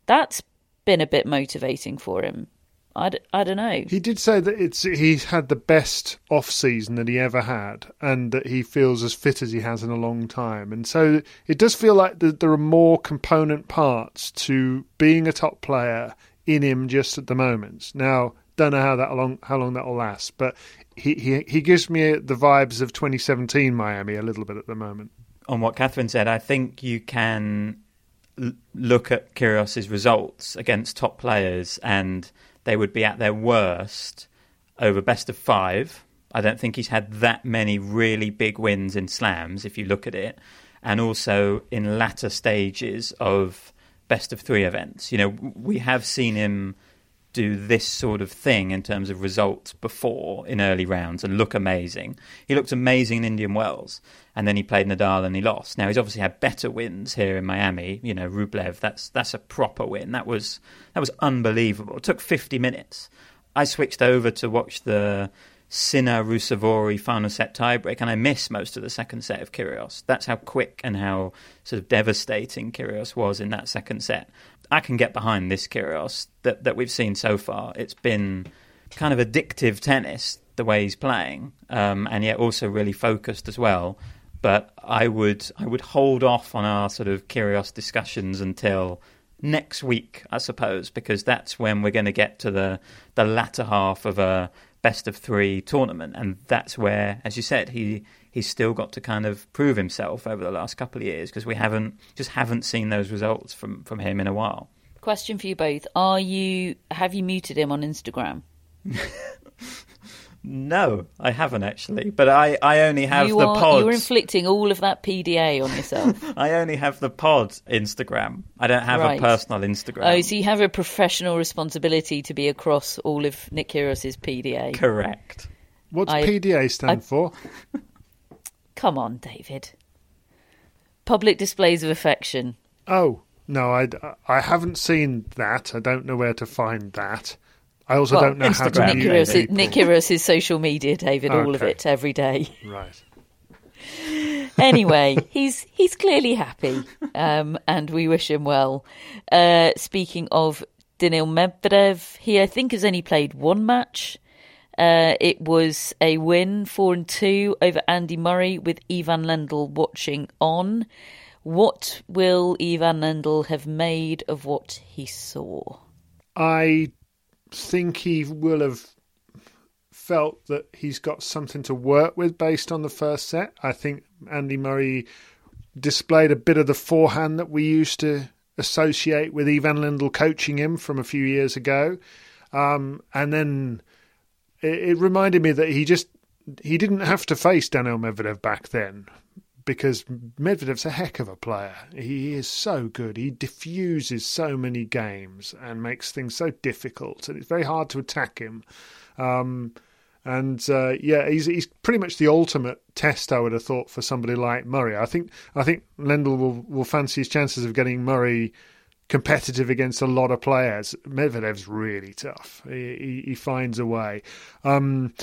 that's been a bit motivating for him. I, d- I don't know. He did say that it's he's had the best off season that he ever had, and that he feels as fit as he has in a long time. And so it does feel like that there are more component parts to being a top player in him just at the moment. Now, don't know how that long how long that will last, but he he he gives me the vibes of 2017 Miami a little bit at the moment. On what Catherine said, I think you can l- look at Kyrgios's results against top players, and they would be at their worst over best of five. I don't think he's had that many really big wins in slams, if you look at it, and also in latter stages of best of three events. You know, we have seen him do this sort of thing in terms of results before in early rounds and look amazing. He looked amazing in Indian Wells, and then he played Nadal and he lost. Now he's obviously had better wins here in Miami. You know, Rublev, that's that's a proper win. That was that was unbelievable. It took 50 minutes. I switched over to watch the Sinner Ruusuvuori final set tiebreak, and I missed most of the second set of Kyrgios. That's how quick and how sort of devastating Kyrgios was in that second set. I can get behind this Kyrgios that that we've seen so far. It's been kind of addictive tennis the way he's playing, um, and yet also really focused as well. But I would I would hold off on our sort of Kyrgios discussions until next week, I suppose, because that's when we're going to get to the the latter half of a best of three tournament, and that's where, as you said, he he's still got to kind of prove himself over the last couple of years because we haven't just haven't seen those results from from him in a while. Question for you both: Are you have you muted him on Instagram? *laughs* No, I haven't actually, but I, I only have you the are, pod. You're inflicting all of that PDA on yourself. *laughs* I only have the pod Instagram. I don't have Right. a personal Instagram. oh, so you have a professional responsibility to be across all of Nick Kyrgios's PDA. Correct. What's I- PDA stand I- for? *laughs* Come on, David. Public displays of affection. Oh no, I, I haven't seen that. I don't know where to find that. I also Well, don't know how to Nick Kyrgios, people. Nick social media, David. All of it, every day. Right. anyway, *laughs* he's he's clearly happy, um, and we wish him well. Uh, speaking of Daniil Medvedev, he I think has only played one match. Uh, it was a win, four and two over Andy Murray, with Ivan Lendl watching on. What will Ivan Lendl have made of what he saw? I think he will have felt that he's got something to work with based on the first set. I think Andy Murray displayed a bit of the forehand that we used to associate with Ivan Lendl coaching him from a few years ago. Um, and then it, it reminded me that he just he didn't have to face Daniel Medvedev back then because Medvedev's a heck of a player. He is so good. He diffuses so many games and makes things so difficult, and it's very hard to attack him. Um, and uh, yeah, he's he's pretty much the ultimate test. I would have thought for somebody like Murray. I think I think Lendl will will fancy his chances of getting Murray competitive against a lot of players. Medvedev's really tough. He, he, he finds a way. Um,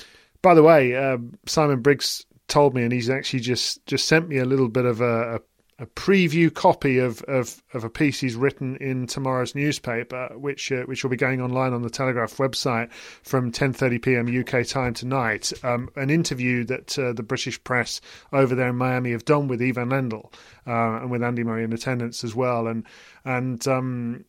by the way, um, Simon Briggs told me, and he's actually just, just sent me a little bit of a, a, a preview copy of, of, of a piece he's written in tomorrow's newspaper, which uh, which will be going online on the Telegraph website from 10:30 p.m. UK time tonight. Um, an interview that uh, the British press over there in Miami have done with Ivan Lendl uh, and with Andy Murray in attendance as well, and and um,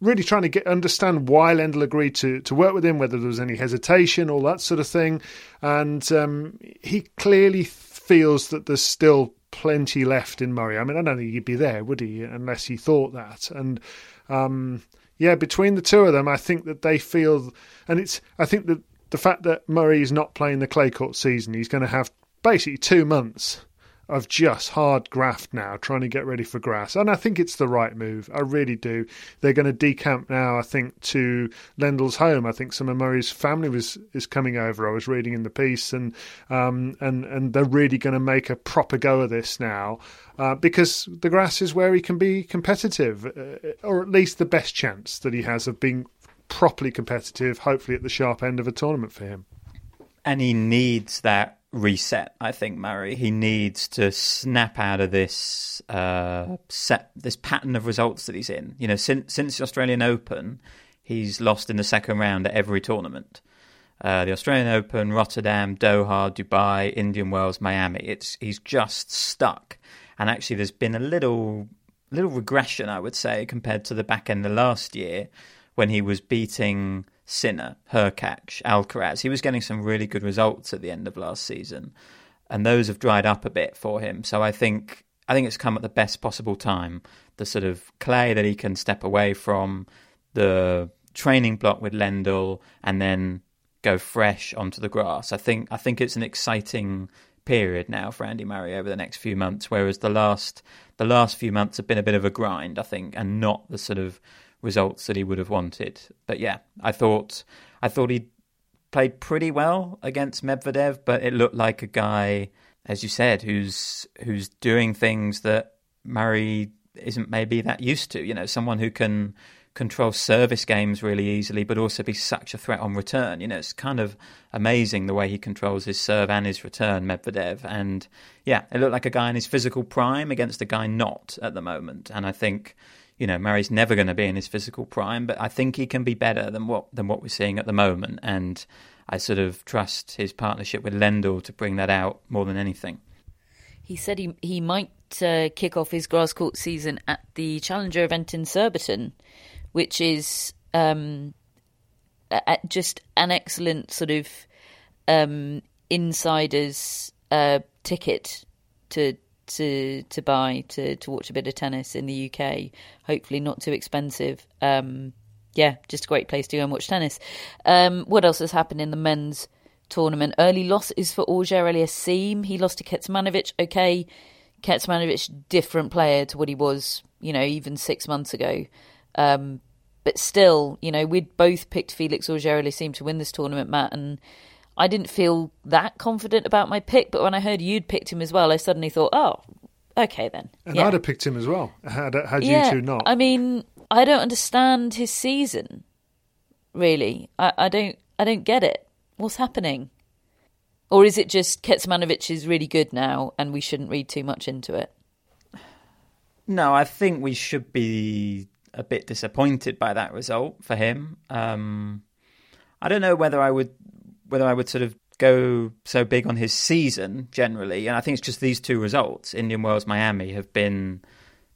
really trying to get understand why Lendl agreed to to work with him, whether there was any hesitation, all that sort of thing, and um, he clearly feels that there's still plenty left in Murray. I mean, I don't think he'd be there, would he, unless he thought that, and. Um, yeah, between the two of them, I think that they feel, and it's. I think that the fact that Murray is not playing the clay court season, he's going to have basically two months of just hard graft now, trying to get ready for grass. And I think it's the right move. I really do. They're going to decamp now, I think, to Lendl's home. I think some of Murray's family was is coming over. I was reading in the piece, and um, and and they're really going to make a proper go of this now. Uh, because the grass is where he can be competitive, uh, or at least the best chance that he has of being properly competitive, hopefully at the sharp end of a tournament for him. And he needs that reset. I think Murray. He needs to snap out of this uh, set, this pattern of results that he's in. You know, since since the Australian Open, he's lost in the second round at every tournament. Uh, the Australian Open, Rotterdam, Doha, Dubai, Indian Wells, Miami. It's he's just stuck. And actually, there's been a little little regression, I would say, compared to the back end of last year when he was beating Sinner, Hurkacz, Alcaraz. He was getting some really good results at the end of last season, and those have dried up a bit for him. So I think I think it's come at the best possible time. The sort of clay that he can step away from, the training block with Lendl, and then go fresh onto the grass. I think I think it's an exciting period now for Andy Murray over the next few months, whereas the last the last few months have been a bit of a grind, I think, and not the sort of results that he would have wanted. But yeah, I thought I thought he played pretty well against Medvedev, but it looked like a guy, as you said, who's who's doing things that Murray isn't maybe that used to. You know, someone who can control service games really easily, but also be such a threat on return. You know, it's kind of amazing the way he controls his serve and his return, Medvedev. And yeah, it looked like a guy in his physical prime against a guy not at the moment. And I think, you know, Murray's never going to be in his physical prime, but I think he can be better than what than what we're seeing at the moment. And I sort of trust his partnership with Lendl to bring that out more than anything. He said he he might uh, kick off his grass court season at the Challenger event in Surbiton, which is um, just an excellent sort of um, insiders uh, ticket to to to buy to to watch a bit of tennis in the UK. Hopefully, not too expensive. Um, yeah, just a great place to go and watch tennis. Um, what else has happened in the men's tournament? Early loss is for Auger Aliassime. He lost to Kecmanovic. Okay, Kecmanovic, different player to what he was, you know, even six months ago. Um, but still, you know, we'd both picked Felix Auger Aliassime to win this tournament, Matt, and I didn't feel that confident about my pick. But when I heard you'd picked him as well, I suddenly thought, oh, okay then. And yeah. I'd have picked him as well. Had had yeah, you two not? I mean, I don't understand his season. Really, I, I don't. I don't get it. What's happening? Or is it just Kecmanovic is really good now, and we shouldn't read too much into it? No, I think we should be a bit disappointed by that result for him. Um, I don't know whether I would whether I would sort of go so big on his season generally, and I think it's just these two results, Indian Wells, Miami, have been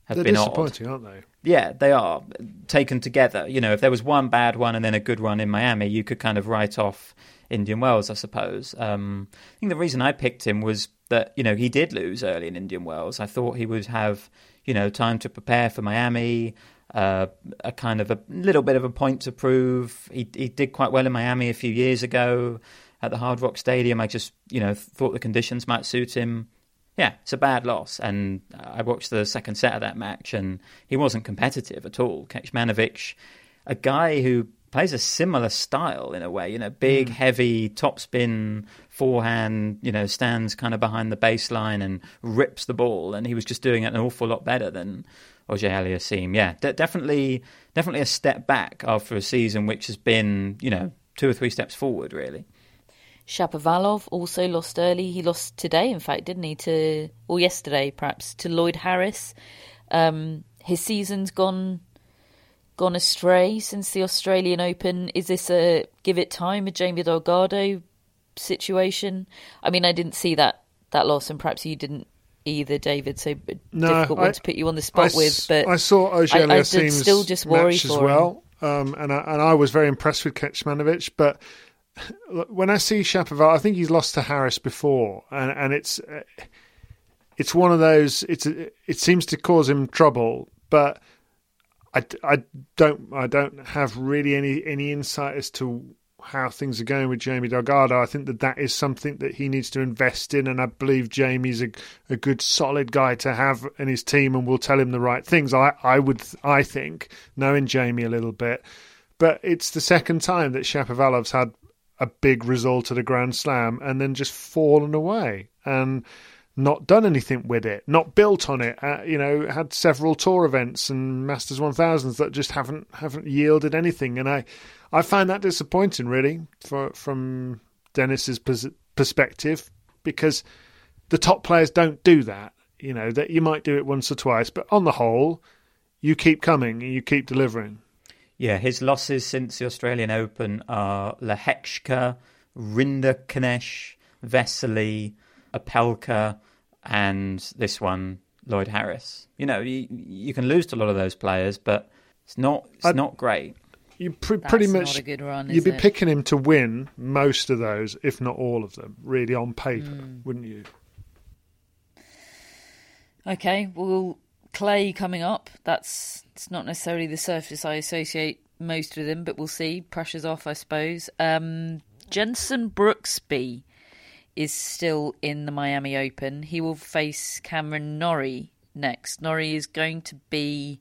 have They're been disappointing, odd. aren't they? Yeah, they are taken together. You know, if there was one bad one and then a good one in Miami, you could kind of write off Indian Wells, I suppose. Um, I think the reason I picked him was that you know he did lose early in Indian Wells. I thought he would have you know time to prepare for Miami. Uh, a kind of a little bit of a point to prove. He he did quite well in Miami a few years ago at the Hard Rock Stadium. I just you know thought the conditions might suit him. Yeah, it's a bad loss, and I watched the second set of that match, and he wasn't competitive at all. Kecmanovic, a guy who plays a similar style in a way, you know, big, heavy, topspin forehand, you know, stands kind of behind the baseline and rips the ball, and he was just doing it an awful lot better than Auger Aliassime. Yeah, de- definitely, definitely a step back after a season which has been, you know, two or three steps forward, really. Shapovalov also lost early. He lost today, in fact, didn't he? To or yesterday, perhaps, to Lloyd Harris. Um, his season's gone gone astray since the Australian Open. Is this a give it time, a Jamie Delgado situation? I mean, I didn't see that that loss, and perhaps you didn't either, David. So No, difficult one to put you on the spot s- with. But I saw Auger I- I still just worry match as for well, um, and I, and I was very impressed with Kecmanovic. But *laughs* when I see Shapovalov, I think he's lost to Harris before, and and it's uh, it's one of those. It's it seems to cause him trouble, but I, I don't I don't have really any any insight as to how things are going with Jamie Delgado. I think that that is something that he needs to invest in, and I believe Jamie's a, a good, solid guy to have in his team, and will tell him the right things. I I would I think knowing Jamie a little bit, but it's the second time that Shapovalov's had a big result at a Grand Slam and then just fallen away and not done anything with it, not built on it. Uh, you know, had several tour events and Masters 1000s that just haven't haven't yielded anything, and I I find that disappointing, really, for, from Denis's pers- perspective, because the top players don't do that. You know that you might do it once or twice, but on the whole, you keep coming and you keep delivering. Yeah, his losses since the Australian Open are Lehecka, Rinderknecht, Vesely, Opelka, and this one, Lloyd Harris. You know, you, you can lose to a lot of those players, but it's not it's I'd- not great. You pr- pretty much a good run, you'd be it? picking him to win most of those, if not all of them, really on paper, Hmm. wouldn't you? Okay, well, Clay coming up. That's it's not necessarily the surface I associate most with him, but we'll see. Pressure's off, I suppose. Um, Jenson Brooksby is still in the Miami Open. He will face Cameron Norrie next. Norrie is going to be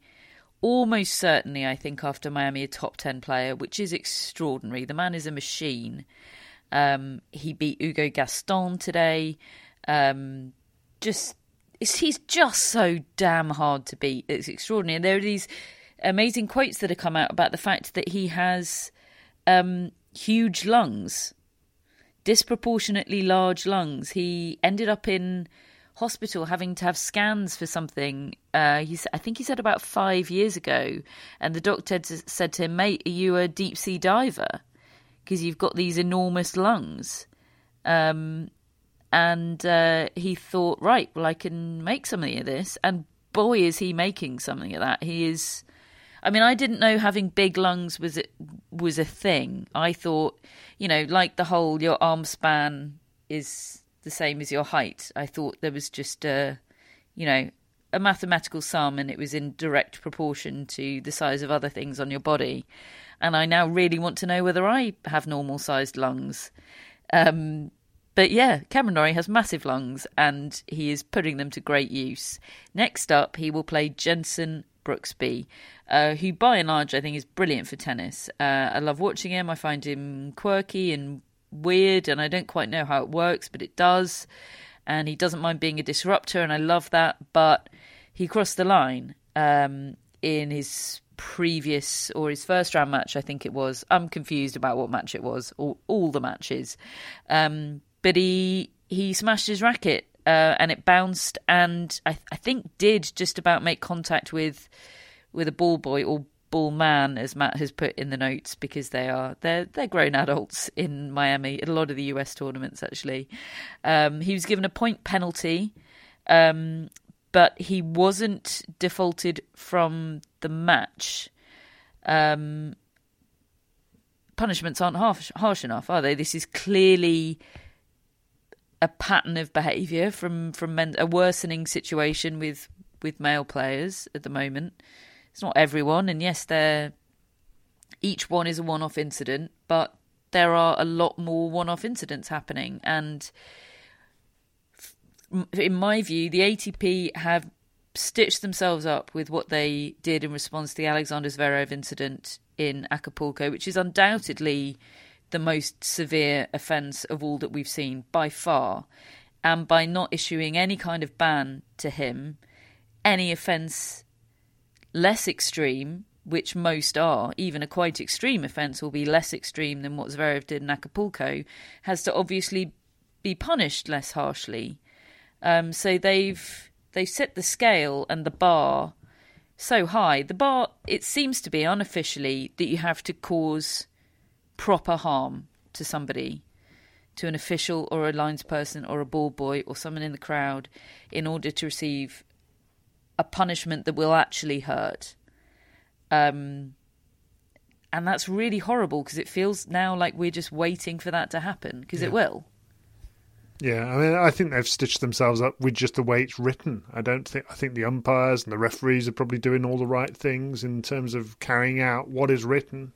almost certainly, I think, after Miami, a top 10 player, which is extraordinary. The man is a machine. Um, he beat Hugo Gaston today. Um, just he's just so damn hard to beat. It's extraordinary. And there are these amazing quotes that have come out about the fact that he has um, huge lungs, disproportionately large lungs. He ended up in hospital having to have scans for something. Uh, he's, I think he said about five years ago, and the doctor said to him, "Mate, are you a deep sea diver? Because you've got these enormous lungs." Um, and uh, he thought, right, well, I can make something of this. And boy, is he making something of that. He is. I mean, I didn't know having big lungs was it was a thing. I thought, you know, like the whole your arm span is the same as your height. I thought there was just a, you know, a mathematical sum and it was in direct proportion to the size of other things on your body. And I now really want to know whether I have normal sized lungs. Um, but yeah, Cameron Norrie has massive lungs and he is putting them to great use. Next up, he will play Jenson Brooksby, uh, who by and large I think is brilliant for tennis. Uh, I love watching him. I find him quirky and weird, and I don't quite know how it works, but it does. And he doesn't mind being a disruptor, and I love that. But he crossed the line um, in his previous or his first round match, I think it was. I'm confused about what match it was, all, all the matches. Um, but he he smashed his racket uh, and it bounced, and I, I think did just about make contact with with a ball boy or man, as Matt has put in the notes, because they are they're they're grown adults in Miami at a lot of the US tournaments. Actually, um, he was given a point penalty, um, but he wasn't defaulted from the match. Um, punishments aren't harsh, harsh enough, are they? This is clearly a pattern of behaviour from from men, a worsening situation with with male players at the moment. It's not everyone, and yes, they're each one is a one-off incident, but there are a lot more one-off incidents happening, and in my view, the ATP have stitched themselves up with what they did in response to the Alexander Zverev incident in Acapulco, which is undoubtedly the most severe offence of all that we've seen by far. And by not issuing any kind of ban to him, any offence less extreme, which most are, even a quite extreme offence will be less extreme than what Zverev did in Acapulco, has to obviously be punished less harshly. Um, so they've they've set the scale and the bar so high. The bar it seems to be unofficially that you have to cause proper harm to somebody, to an official or a lines person or a ball boy or someone in the crowd, in order to receive a punishment that will actually hurt. Um, and that's really horrible because it feels now like we're just waiting for that to happen because yeah. it will. Yeah, I mean, I think they've stitched themselves up with just the way it's written. I don't think I think the umpires and the referees are probably doing all the right things in terms of carrying out what is written.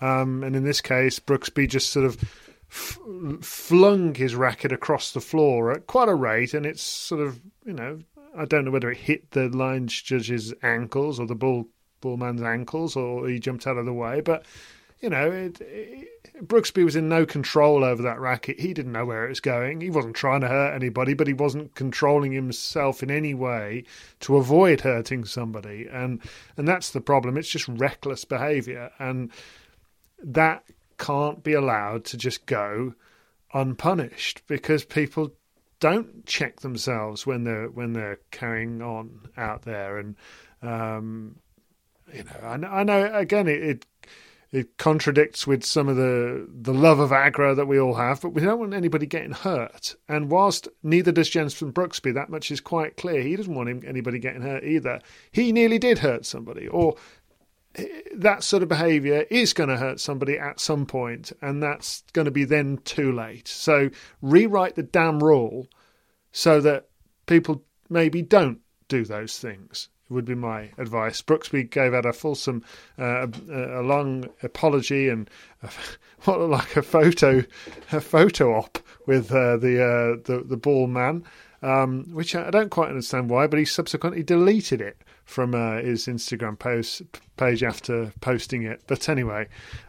Um, and in this case, Brooksby just sort of f- flung his racket across the floor at quite a rate, and it's sort of, you know, I don't know whether it hit the line judge's ankles or the bull bullman's ankles, or he jumped out of the way, but you know, it, it, Brooksby was in no control over that racket. He didn't know where it was going. He wasn't trying to hurt anybody, but he wasn't controlling himself in any way to avoid hurting somebody. And and that's the problem. It's just reckless behaviour. And that can't be allowed to just go unpunished because people don't check themselves when they're when they're carrying on out there. And um, you know I I know again it, it, it contradicts with some of the the love of aggro that we all have but we don't want anybody getting hurt. And whilst neither does Jenson Brooksby that much is quite clear. He doesn't want him, anybody getting hurt either. He nearly did hurt somebody or that sort of behaviour is going to hurt somebody at some point, and that's going to be then too late. So rewrite the damn rule so that people maybe don't do those things. Would be my advice. Brooksby gave out a fulsome, uh, a, a, long apology and a, *laughs* what looked like a photo, a photo op with uh, the, uh, the the ball man, um, which I don't quite understand why, but he subsequently deleted it from uh, his Instagram post page after posting it. But anyway,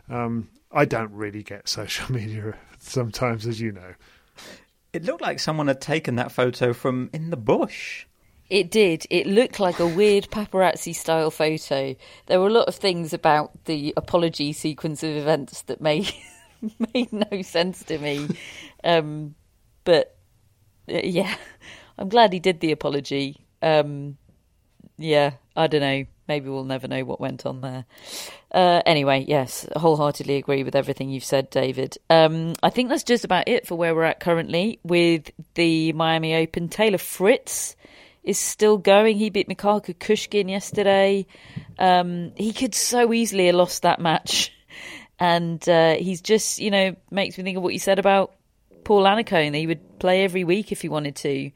um, I don't really get social *laughs* media sometimes, as you know. It looked like someone had taken that photo from in the bush. It did. It looked like a weird paparazzi style photo. There were a lot of things about the apology sequence of events that made *laughs* made no sense to me. Um, but uh, yeah, I'm glad he did the apology. Um, yeah, I don't know. Maybe we'll never know what went on there. Uh, anyway, yes, wholeheartedly agree with everything you've said, David. Um, I think that's just about it for where we're at currently with the Miami Open. Taylor Fritz is still going. He beat Mikhail Kukushkin yesterday. Um, he could so easily have lost that match. *laughs* And uh, he's just, you know, makes me think of what you said about Paul Annacone. He would play every week if he wanted to.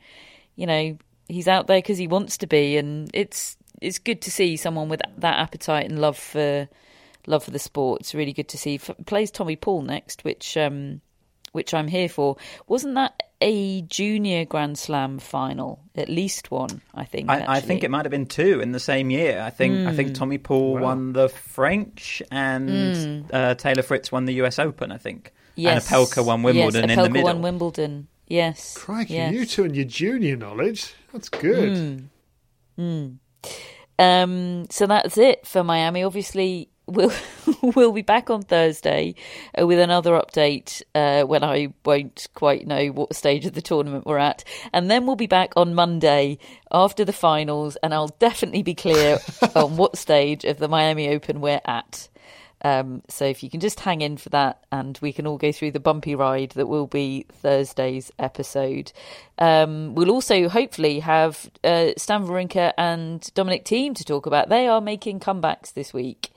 You know, he's out there because he wants to be, and it's it's good to see someone with that appetite and love for love for the sport. It's really good to see. F- plays Tommy Paul next, which um, which I'm here for. Wasn't that a junior Grand Slam final? At least one, I think. I, I think it might have been two in the same year. I think mm. I think Tommy Paul Wow. won the French and uh, Taylor Fritz won the U.S. Open. I think. Yes. And Opelka won Wimbledon yes, in the Opelka middle. won Wimbledon. Yes. Crikey, yes. you two and your junior knowledge. That's good. Um, so that's it for Miami. Obviously, we'll *laughs* we'll be back on Thursday uh, with another update uh, when I won't quite know what stage of the tournament we're at, and then we'll be back on Monday after the finals, and I'll definitely be clear *laughs* on what stage of the Miami Open we're at. Um, so if you can just hang in for that, and we can all go through the bumpy ride that will be Thursday's episode. Um, we'll also hopefully have uh, Stan Wawrinka and Dominic Thiem to talk about. They are making comebacks this week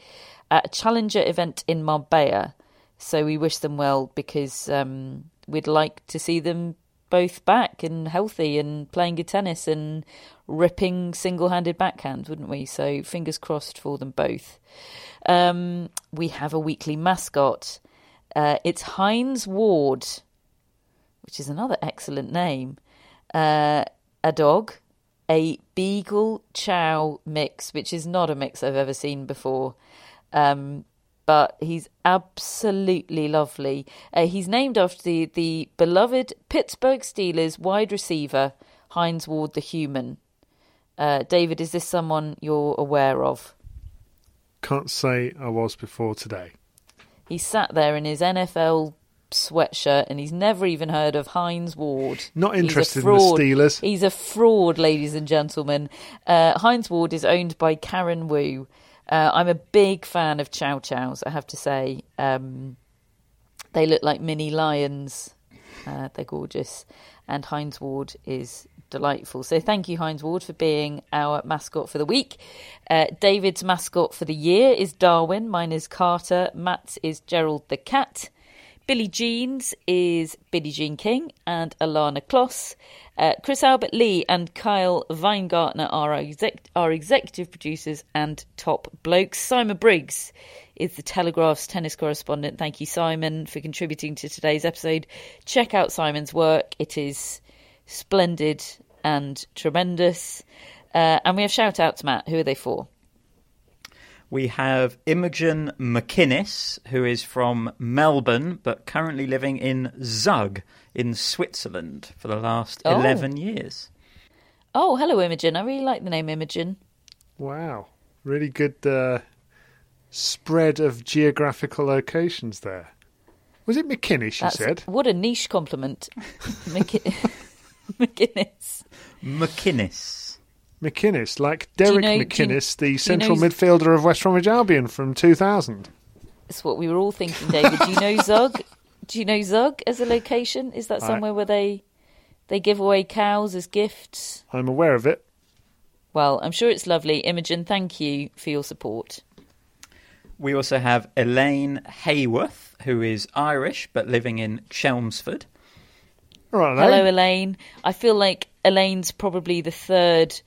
at a challenger event in Marbella. So we wish them well because um, we'd like to see them both back and healthy and playing good tennis and ripping single-handed backhands, wouldn't we? So fingers crossed for them both. Um, we have a weekly mascot. Uh, it's Hines Ward, which is another excellent name. Uh, a dog, a Beagle Chow mix, which is not a mix I've ever seen before. Um, but he's absolutely lovely. Uh, he's named after the, the beloved Pittsburgh Steelers wide receiver, Hines Ward the Human. Uh, David, is this someone you're aware of? Can't say I was before today. He sat there in his NFL sweatshirt and he's never even heard of Hines Ward. Not interested in the. Steelers. He's a fraud, ladies and gentlemen. Uh, Hines Ward is owned by Karen Wu. Uh, I'm a big fan of Chow Chows, I have to say. Um, they look like mini lions. Uh, they're gorgeous. And Hines Ward is delightful. So thank you, Hines Ward, for being our mascot for the week. Uh, David's mascot for the year is Darwin. Mine is Carter. Matt's is Gerald the cat. Billy Jean's is Billie Jean King and Ilana Kloss. Uh, Chris Albert Lee and Kyle Weingartner are our, exec- our executive producers and top blokes. Simon Briggs is the Telegraph's tennis correspondent. Thank you, Simon, for contributing to today's episode. Check out Simon's work, it is splendid and tremendous. Uh, and we have shout outs, Matt. Who are they for? We have Imogen McInnes, who is from Melbourne but currently living in Zug in Switzerland for the last Oh. 11 years. Oh, hello, Imogen. I really like the name Imogen. Wow. Really good uh, spread of geographical locations there. Was it McKinney, she That's- said? What a niche compliment. *laughs* McKi- *laughs* *laughs* McGuinness. McInnes. McInnes, like you Derek know- McInnes, you the central know- midfielder of West Bromwich Albion from 2000. That's what we were all thinking, David. Do you know *laughs* Zug? Do you know Zug as a location? Is that I- somewhere where they they give away cows as gifts? I'm aware of it. Well, I'm sure it's lovely. Imogen, thank you for your support. We also have Elaine Hayworth, who is Irish but living in Chelmsford. Right, Hello, Elaine. Elaine. I feel like Elaine's probably the third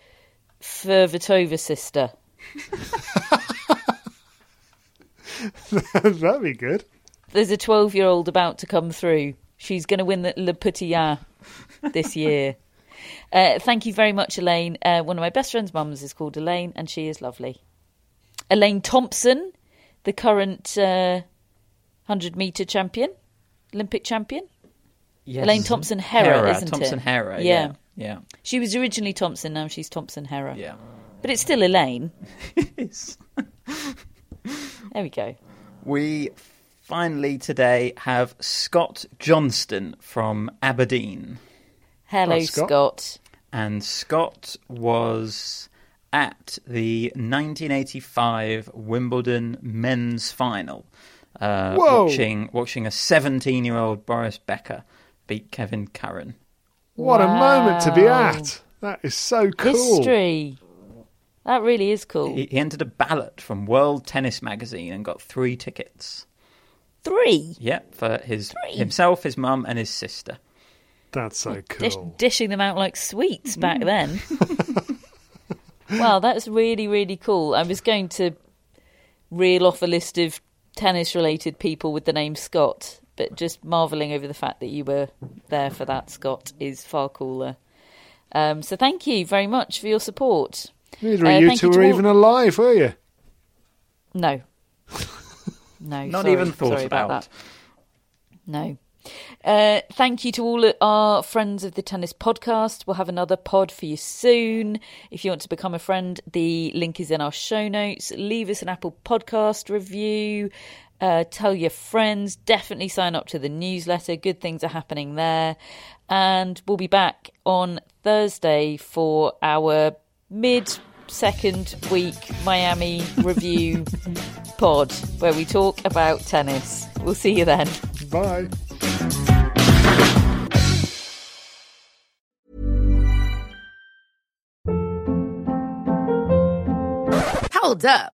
Fruhvirtova sister. *laughs* That'd be good. There's a 12 year old about to come through. She's going to win the Les Petits As this year. *laughs* Uh, thank you very much, Elaine. Uh, one of my best friend's mums is called Elaine, and she is lovely. Elaine Thompson, the current uh, 100 metre champion, Olympic champion. Yes. Elaine Thompson Herah, isn't Thompson it? Herah, Yeah. yeah. She was originally Thompson, now she's Thompson Herah. Yeah. But it's still Elaine. *laughs* Yes. There we go. We finally today have Scott Johnston from Aberdeen. Hello, Hi, Scott. Scott. And Scott was at the 1985 Wimbledon men's final, uh, Whoa. watching watching a 17 year old Boris Becker beat Kevin Curren. What a moment to be at. That is so cool. History. That really is cool. He, he entered a ballot from World Tennis Magazine and got three tickets. Three. Yeah, for his himself, his mum, and his sister. That's so Dish, cool. dishing them out like sweets back mm. then. *laughs* wow, that's really, really cool. I was going to reel off a list of tennis related people with the name Scott, but just marvelling over the fact that you were there for that, Scott, is far cooler. Um, so thank you very much for your support. Neither Uh, you two you were all- even alive, were you? No. *laughs* No. Not sorry. even thought Sorry about about. that. No. Uh, thank you to all our friends of the Tennis Podcast. We'll have another pod for you soon. If you want to become a friend, the link is in our show notes. Leave us an Apple Podcast review. Uh, tell your friends. Definitely sign up to the newsletter. Good things are happening there. And we'll be back on Thursday for our mid second week Miami review *laughs* pod where we talk about tennis. We'll see you then. Bye. Hold up.